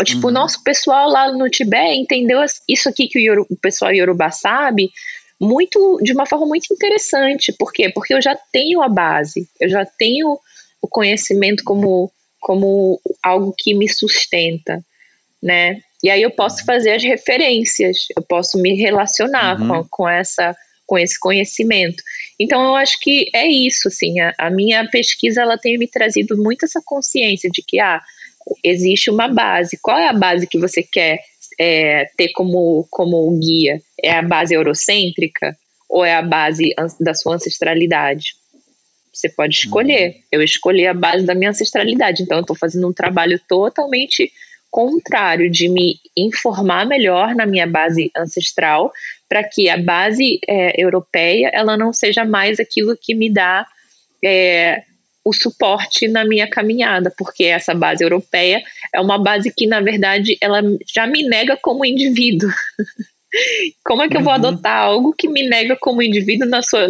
[SPEAKER 1] Tipo, o uhum. nosso pessoal lá no Tibete entendeu isso aqui que o, Yoruba, o pessoal Yorubá sabe, muito de uma forma muito interessante. Por quê? Porque eu já tenho a base, eu já tenho o conhecimento como, como algo que me sustenta, né? E aí eu posso fazer as referências, eu posso me relacionar uhum. com, com essa com esse conhecimento. Então eu acho que é isso, assim, a, a, minha pesquisa ela tem me trazido muito essa consciência de que ah, existe uma base. Qual é a base que você quer é, ter como, como guia? É a base eurocêntrica ou é a base da sua ancestralidade? Você pode escolher. Uhum. Eu escolhi a base da minha ancestralidade, então eu estou fazendo um trabalho totalmente contrário de me informar melhor na minha base ancestral, para que a base é, europeia ela não seja mais aquilo que me dá é, o suporte na minha caminhada, porque essa base europeia é uma base que, na verdade, ela já me nega como indivíduo. (laughs) Como é que uhum. eu vou uhum. adotar algo que me nega como indivíduo na sua,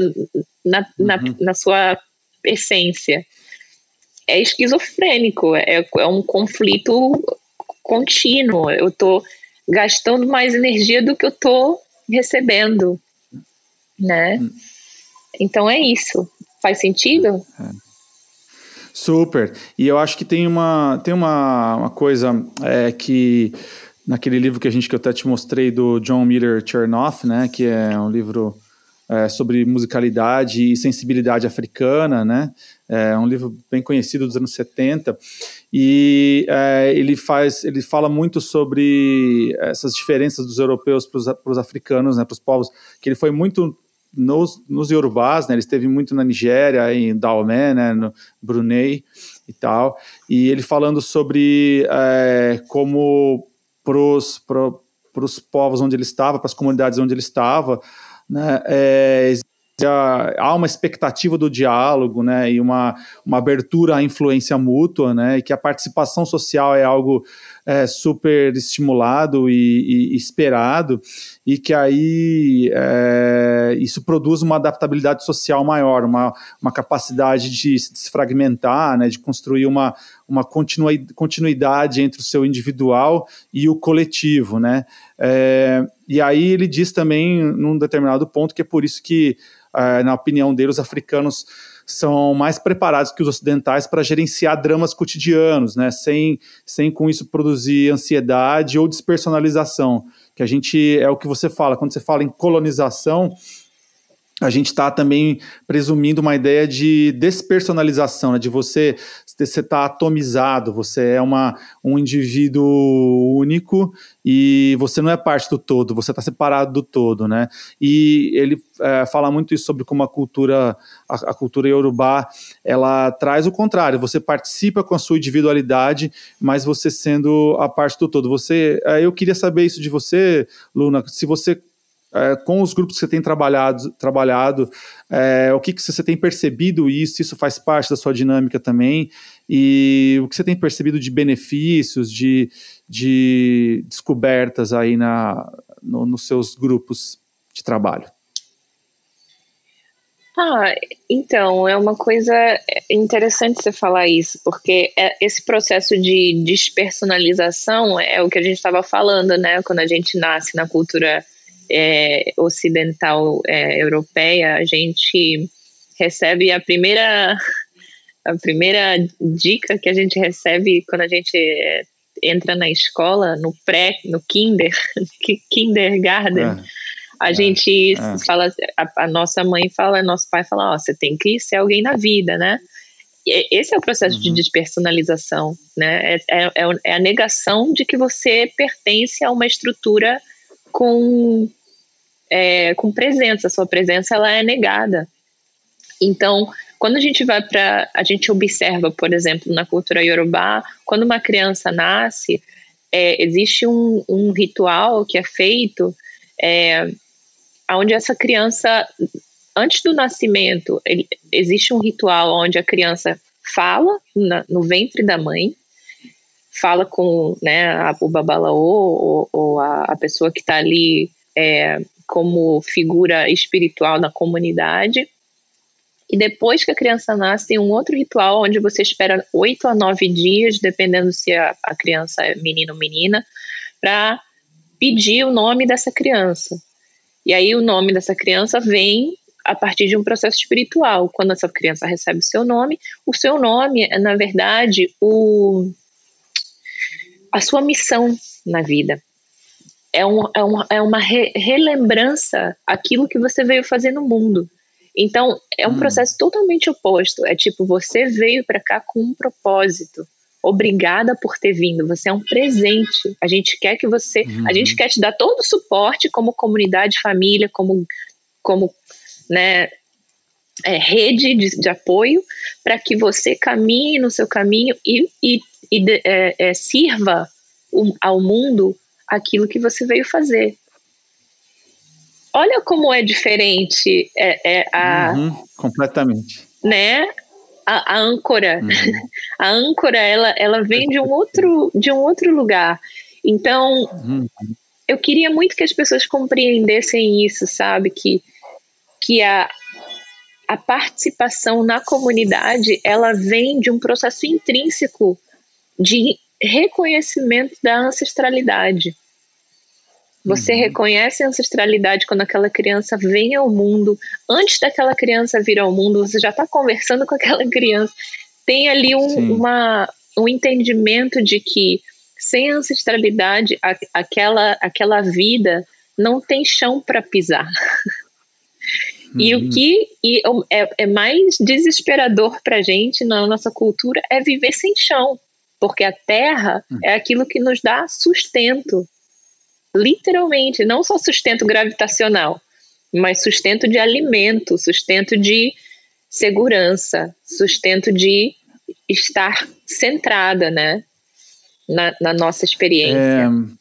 [SPEAKER 1] na, na, uhum. na sua essência? É esquizofrênico, é, é um conflito contínuo. Eu estou gastando mais energia do que eu estou recebendo, né? Hum. Então é isso. Faz sentido? É.
[SPEAKER 2] Super. E eu acho que tem uma, tem uma, uma coisa é, que naquele livro que a gente que eu até te mostrei do John Miller Chernoff, né, que é um livro é, sobre musicalidade e sensibilidade africana, né? É um livro bem conhecido dos anos 70 e é, ele faz, ele fala muito sobre essas diferenças dos europeus para os africanos, né, para os povos, que ele foi muito nos, nos Yorubás, né, ele esteve muito na Nigéria, em Dahomey, né, no Brunei e tal, e ele falando sobre é, como para os povos onde ele estava, para as comunidades onde ele estava, né, é, há uma expectativa do diálogo, né, e uma, uma abertura à influência mútua, né, e que a participação social é algo é, super estimulado e, e, esperado, e que aí é, isso produz uma adaptabilidade social maior, uma, uma capacidade de se desfragmentar, né, de construir uma, uma continuidade entre o seu individual e o coletivo, né, é, e aí ele diz também, num determinado ponto, que é por isso que é, na opinião dele, os africanos são mais preparados que os ocidentais para gerenciar dramas cotidianos, né, sem, sem com isso produzir ansiedade ou despersonalização, que a gente, é o que você fala, quando você fala em colonização, a gente está também presumindo uma ideia de despersonalização, né, de você você está atomizado, você é uma, um indivíduo único e você não é parte do todo, você está separado do todo, né? E ele é, fala muito isso sobre como a cultura, a, a, cultura iorubá, ela traz o contrário, você participa com a sua individualidade, mas você sendo a parte do todo. Você, é, eu queria saber isso de você, Luna, se você é, com os grupos que você tem trabalhado, trabalhado é, o que, que você tem percebido isso, isso faz parte da sua dinâmica também, e o que você tem percebido de benefícios, de, de descobertas aí na, no, nos seus grupos de trabalho?
[SPEAKER 1] Ah, então, é uma coisa interessante você falar isso, porque é, esse processo de despersonalização é o que a gente estava falando, né? Quando a gente nasce na cultura é, ocidental é, europeia, a gente recebe a primeira a primeira dica que a gente recebe quando a gente é, entra na escola, no pré, no kinder, (laughs) kindergarten, é, a é, gente é. fala, a, a, nossa mãe fala, nosso pai fala, ó, oh, você tem que ser alguém na vida, né? Esse é o processo uhum. de despersonalização, né? É, é, é, a negação de que você pertence a uma estrutura com é, com presença, a sua presença ela é negada. Então, quando a gente vai para, a gente observa, por exemplo, na cultura iorubá, quando uma criança nasce, é, existe um, um, ritual que é feito é, onde essa criança, antes do nascimento, ele, existe um ritual onde a criança fala na, no ventre da mãe, fala com né, a, o babalaô ou, ou a, a, pessoa que está ali é, como figura espiritual na comunidade. E depois que a criança nasce, tem um outro ritual onde você espera oito a nove dias, dependendo se a, a criança é menino ou menina, para pedir o nome dessa criança. E aí o nome dessa criança vem a partir de um processo espiritual. Quando essa criança recebe o seu nome, o seu nome é, na verdade, o, a sua missão na vida. É, um, é, uma, é uma re, relembrança aquilo que você veio fazer no mundo. Então, é um hum. processo totalmente oposto. É tipo, você veio para cá com um propósito. Obrigada por ter vindo. Você é um presente. A gente quer que você. Uhum. A gente quer te dar todo o suporte como comunidade, família, como, como né, é, rede de, de apoio para que você caminhe no seu caminho e, e, e é, é, sirva ao mundo aquilo que você veio fazer. Olha como é diferente é, é a
[SPEAKER 2] uhum, completamente,
[SPEAKER 1] né? A, a âncora, uhum. (laughs) a âncora ela, ela vem de um outro de um outro lugar. Então, uhum. eu queria muito que as pessoas compreendessem isso, sabe? Que que a, a participação na comunidade ela vem de um processo intrínseco de reconhecimento da ancestralidade. Você uhum. reconhece a ancestralidade quando aquela criança vem ao mundo. Antes daquela criança vir ao mundo, você já está conversando (laughs) com aquela criança. Tem ali um, uma, um entendimento de que sem ancestralidade, a, aquela, aquela vida não tem chão para pisar. (laughs) E o uhum. que e é, é mais desesperador para a gente na nossa cultura é viver sem chão, porque a terra uhum. é aquilo que nos dá sustento, literalmente, não só sustento gravitacional, mas sustento de alimento, sustento de segurança, sustento de estar centrada, né, na, na nossa experiência. É,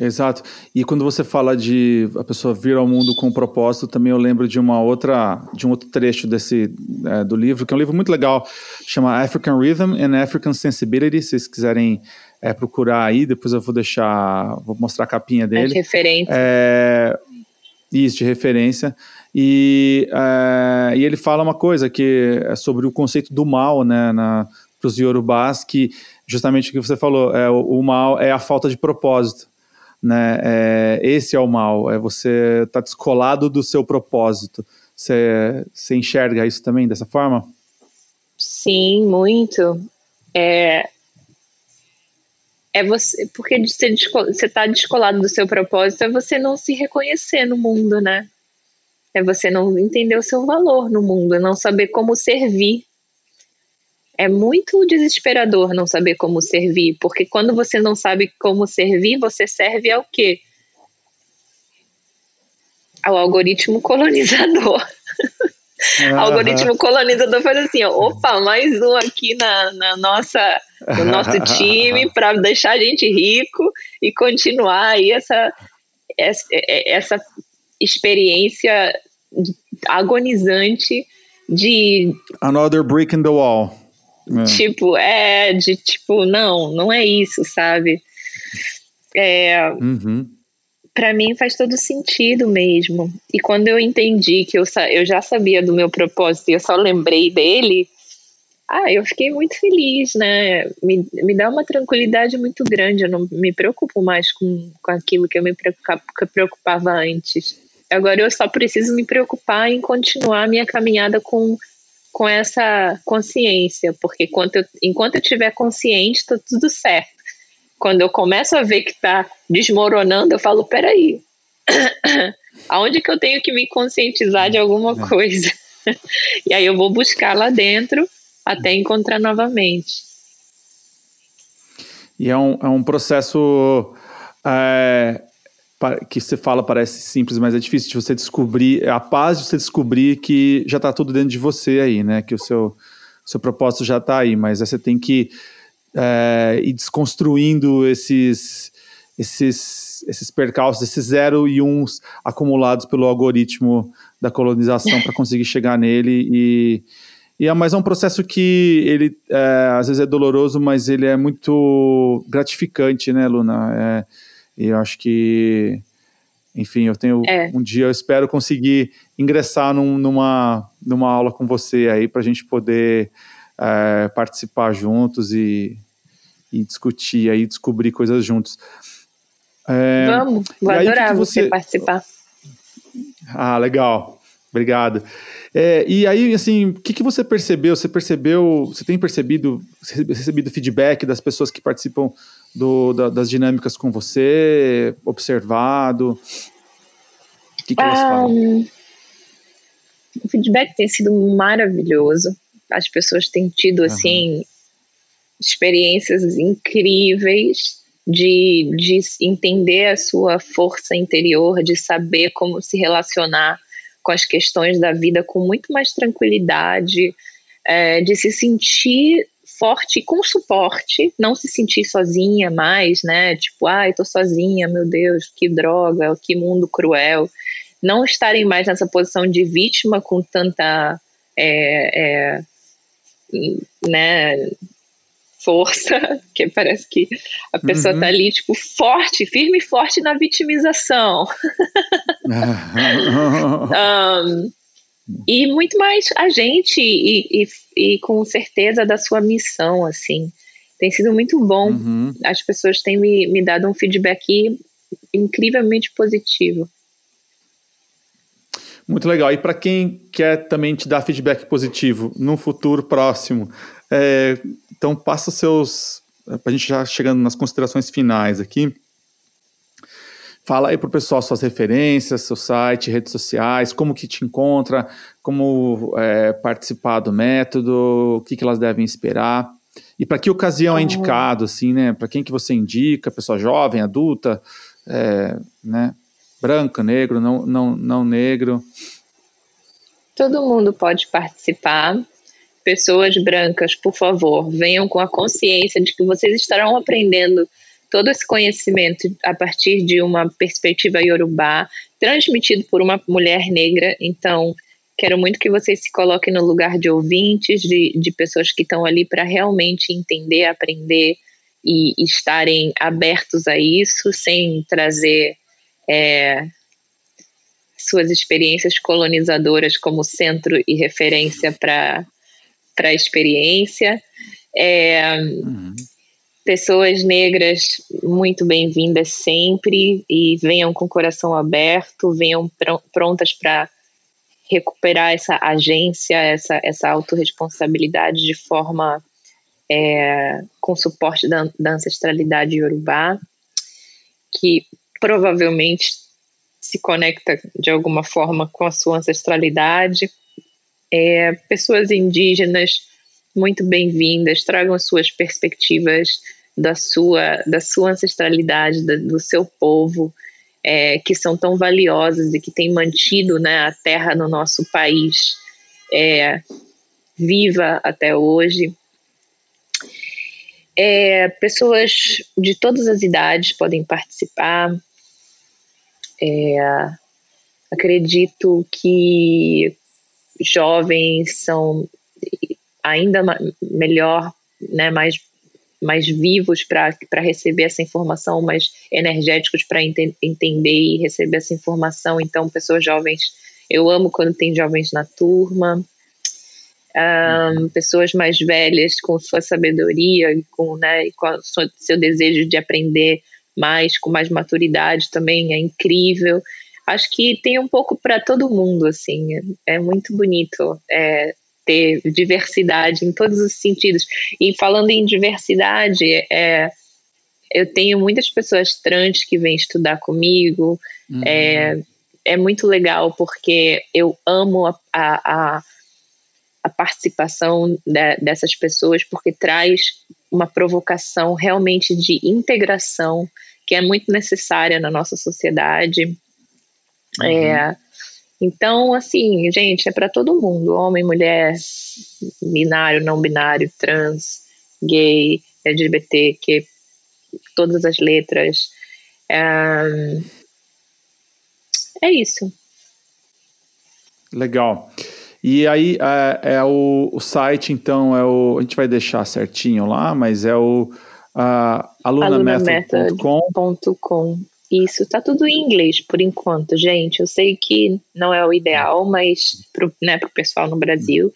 [SPEAKER 2] Exato. E quando você fala de a pessoa vir ao mundo com um propósito, também eu lembro de uma outra, de um outro trecho desse é, do livro, que é um livro muito legal, chama African Rhythm and African Sensibility. Se vocês quiserem é, procurar aí, depois eu vou deixar, vou mostrar a capinha dele. É de
[SPEAKER 1] referência.
[SPEAKER 2] É, isso, de referência. E, é, e ele fala uma coisa que é sobre o conceito do mal, né, para os Yorubás, que justamente o que você falou, é, o, o mal é a falta de propósito né? É, esse é o mal, é você estar tá descolado do seu propósito. Você, enxerga isso também dessa forma?
[SPEAKER 1] Sim, muito. É, é você, porque você está descolado do seu propósito, é você não se reconhecer no mundo, né? É você não entender o seu valor no mundo, não saber como servir é muito desesperador não saber como servir, porque quando você não sabe como servir, você serve ao quê? Ao algoritmo (laughs) colonizador. Uhum. algoritmo colonizador faz assim, ó, opa, mais um aqui na, na nossa, no nosso (laughs) time para deixar a gente rico e continuar aí essa, essa, essa experiência agonizante de
[SPEAKER 2] Another brick in the wall.
[SPEAKER 1] É. Tipo, é de tipo, não, não é isso, sabe? É, uhum. Para mim faz todo sentido mesmo. E quando eu entendi que eu, eu já sabia do meu propósito e eu só lembrei dele, ah, eu fiquei muito feliz, né? Me, me dá uma tranquilidade muito grande. Eu não me preocupo mais com, com aquilo que eu me preocupava, preocupava antes. Agora eu só preciso me preocupar em continuar a minha caminhada com com essa consciência, porque enquanto eu, enquanto eu tiver consciente, está tudo certo. Quando eu começo a ver que está desmoronando, eu falo, peraí, (coughs) aonde que eu tenho que me conscientizar de alguma é. coisa? (laughs) e aí eu vou buscar lá dentro até encontrar novamente.
[SPEAKER 2] E é um, é um processo é, que você fala parece simples, mas é difícil de você descobrir, é a paz de você descobrir que já está tudo dentro de você aí, né? Que o seu, seu propósito já está aí, mas você tem que é, ir desconstruindo esses, esses, esses percalços, esses zero e uns acumulados pelo algoritmo da colonização para conseguir chegar nele e, e é, mas é um processo que ele é, às vezes é doloroso, mas ele é muito gratificante, né, Luna? É, e eu acho que, enfim, eu tenho é. um dia eu espero conseguir ingressar num, numa, numa aula com você aí para a gente poder é, participar juntos e, e discutir aí, descobrir coisas juntos.
[SPEAKER 1] É, Vamos, vou adorar você, você participar.
[SPEAKER 2] Ah, legal. Obrigado. É, e aí, assim, o que, que você percebeu? Você percebeu, você tem percebido, recebido feedback das pessoas que participam do, da, das dinâmicas com você, observado? O que, que elas falam?
[SPEAKER 1] Um, o feedback tem sido maravilhoso. As pessoas têm tido, assim, uhum. experiências incríveis de, de entender a sua força interior, de saber como se relacionar com as questões da vida com muito mais tranquilidade, é, de se sentir forte com suporte, não se sentir sozinha mais, né? Tipo, ai, tô sozinha, meu Deus, que droga, que mundo cruel. Não estarem mais nessa posição de vítima com tanta é, é, né, força, (laughs) que parece que a pessoa uhum. tá ali, tipo, forte, firme e forte na vitimização. (laughs) um, e muito mais a gente e, e, e, com certeza da sua missão, assim. Tem sido muito bom. Uhum. As pessoas têm me, me dado um feedback incrivelmente positivo.
[SPEAKER 2] Muito legal. E para quem quer também te dar feedback positivo no futuro próximo, é, então passa seus. Para a gente já chegando nas considerações finais aqui. Fala aí para o pessoal suas referências, seu site, redes sociais, como que te encontra, como é, participar do método, o que, que elas devem esperar. E para que ocasião é indicado, assim, né? Para quem que você indica? Pessoa jovem, adulta, é, né? Branco, negro, não, não, não negro.
[SPEAKER 1] Todo mundo pode participar. Pessoas brancas, por favor, venham com a consciência de que vocês estarão aprendendo todo esse conhecimento a partir de uma perspectiva iorubá, transmitido por uma mulher negra. Então, quero muito que vocês se coloquem no lugar de ouvintes, de, de pessoas que estão ali para realmente entender, aprender e, e estarem abertos a isso, sem trazer é, suas experiências colonizadoras como centro e referência para a experiência. É, uhum pessoas negras muito bem-vindas sempre e venham com o coração aberto, venham pr prontas para recuperar essa agência, essa, essa autorresponsabilidade de forma é, com suporte da, da ancestralidade iorubá, que provavelmente se conecta de alguma forma com a sua ancestralidade. É, pessoas indígenas muito bem-vindas, tragam as suas perspectivas da sua, da sua ancestralidade, da, do seu povo, é, que são tão valiosas e que têm mantido né, a terra no nosso país é, viva até hoje. É, pessoas de todas as idades podem participar. É, acredito que jovens são ainda melhor, né, mais, mais vivos para receber essa informação, mais energéticos para ente entender e receber essa informação. Então, pessoas jovens, eu amo quando tem jovens na turma. Um, pessoas mais velhas com sua sabedoria, com, né, com a seu desejo de aprender mais, com mais maturidade também, é incrível. Acho que tem um pouco para todo mundo, assim, é muito bonito. É, ter diversidade em todos os sentidos. E falando em diversidade, é, eu tenho muitas pessoas trans que vêm estudar comigo. Uhum. É, é muito legal porque eu amo a, a, a participação de, dessas pessoas, porque traz uma provocação realmente de integração que é muito necessária na nossa sociedade. Uhum. É, então, assim, gente, é para todo mundo: homem, mulher, binário, não binário, trans, gay, LGBT, que todas as letras. É, é isso.
[SPEAKER 2] Legal. E aí é, é o, o, site, então, é o. A gente vai deixar certinho lá, mas é o uh,
[SPEAKER 1] alunamethod.com. Isso, tá tudo em inglês por enquanto, gente. Eu sei que não é o ideal, mas pro, né, pro pessoal no Brasil.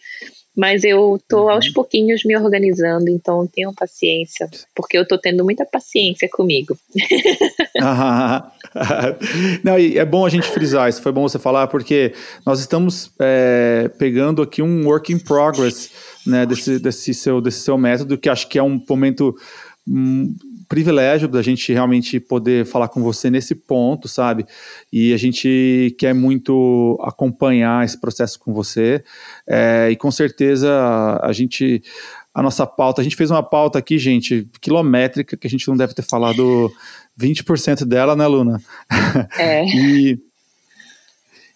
[SPEAKER 1] mas eu tô uhum. aos pouquinhos me organizando, então tenham paciência, porque eu tô tendo muita paciência comigo. (laughs)
[SPEAKER 2] Não, e é bom a gente frisar, isso foi bom você falar, porque nós estamos é, pegando aqui um work in progress, né, desse, desse, seu, desse seu método, que acho que é um momento um privilégio da gente realmente poder falar com você nesse ponto, sabe? E a gente quer muito acompanhar esse processo com você. É, e com certeza a gente. A nossa pauta, a gente fez uma pauta aqui, gente, quilométrica, que a gente não deve ter falado 20% dela, né, Luna? (laughs)
[SPEAKER 1] É.
[SPEAKER 2] e,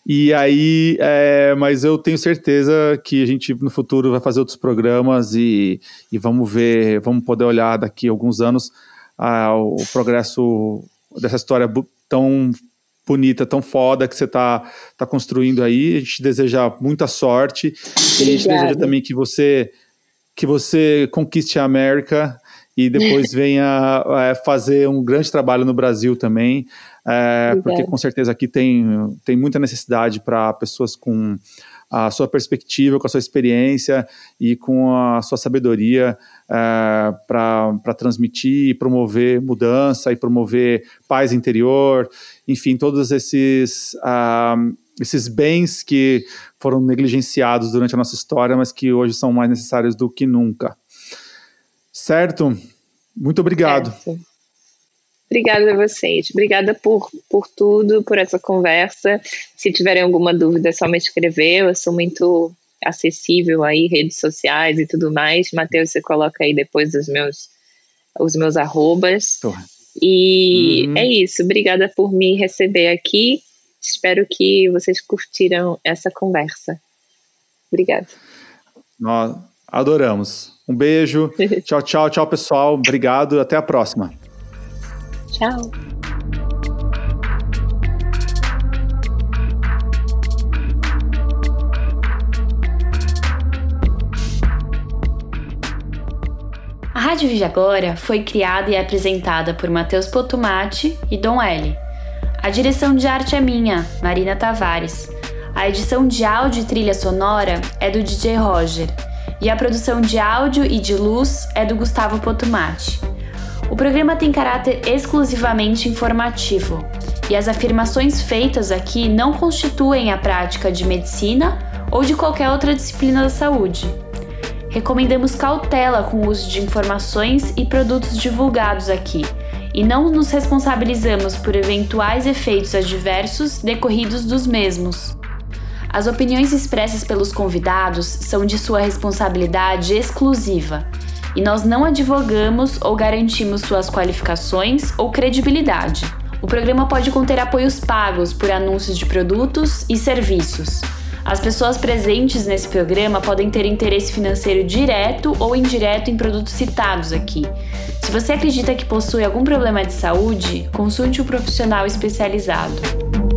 [SPEAKER 2] e aí, é, mas eu tenho certeza que a gente no futuro vai fazer outros programas e, e vamos ver, vamos poder olhar daqui a alguns anos ah, o progresso dessa história tão bonita, tão foda que você está tá construindo aí. A gente deseja muita sorte. E a gente deseja também que você que você conquiste a América e depois (laughs) venha é, fazer um grande trabalho no Brasil também, é, porque com certeza aqui tem, tem muita necessidade para pessoas com a sua perspectiva, com a sua experiência e com a sua sabedoria é, para transmitir e promover mudança e promover paz interior, enfim, todos esses, uh, esses bens que foram negligenciados durante a nossa história, mas que hoje são mais necessários do que nunca. Certo? Muito obrigado. Certo.
[SPEAKER 1] Obrigada a vocês. Obrigada por, por tudo, por essa conversa. Se tiverem alguma dúvida, é só me escrever. Eu sou muito acessível aí, redes sociais e tudo mais. Matheus, você coloca aí depois os meus, os meus arrobas. E uhum. é isso. Obrigada por me receber aqui. Espero que vocês curtiram essa conversa. Obrigada.
[SPEAKER 2] Nós adoramos. Um beijo. (laughs) tchau, tchau, tchau, pessoal. Obrigado. Até a próxima.
[SPEAKER 1] Tchau.
[SPEAKER 3] A Rádio Vive Agora foi criada e apresentada por Matheus Potumati e Dom L. A direção de arte é minha, Marina Tavares. A edição de áudio e trilha sonora é do DJ Roger e a produção de áudio e de luz é do Gustavo Potumati. O programa tem caráter exclusivamente informativo e as afirmações feitas aqui não constituem a prática de medicina ou de qualquer outra disciplina da saúde. Recomendamos cautela com o uso de informações e produtos divulgados aqui e não nos responsabilizamos por eventuais efeitos adversos decorridos dos mesmos. As opiniões expressas pelos convidados são de sua responsabilidade exclusiva e nós não advogamos ou garantimos suas qualificações ou credibilidade. O programa pode conter apoios pagos por anúncios de produtos e serviços. As pessoas presentes nesse programa podem ter interesse financeiro direto ou indireto em produtos citados aqui. Se você acredita que possui algum problema de saúde, consulte um profissional especializado.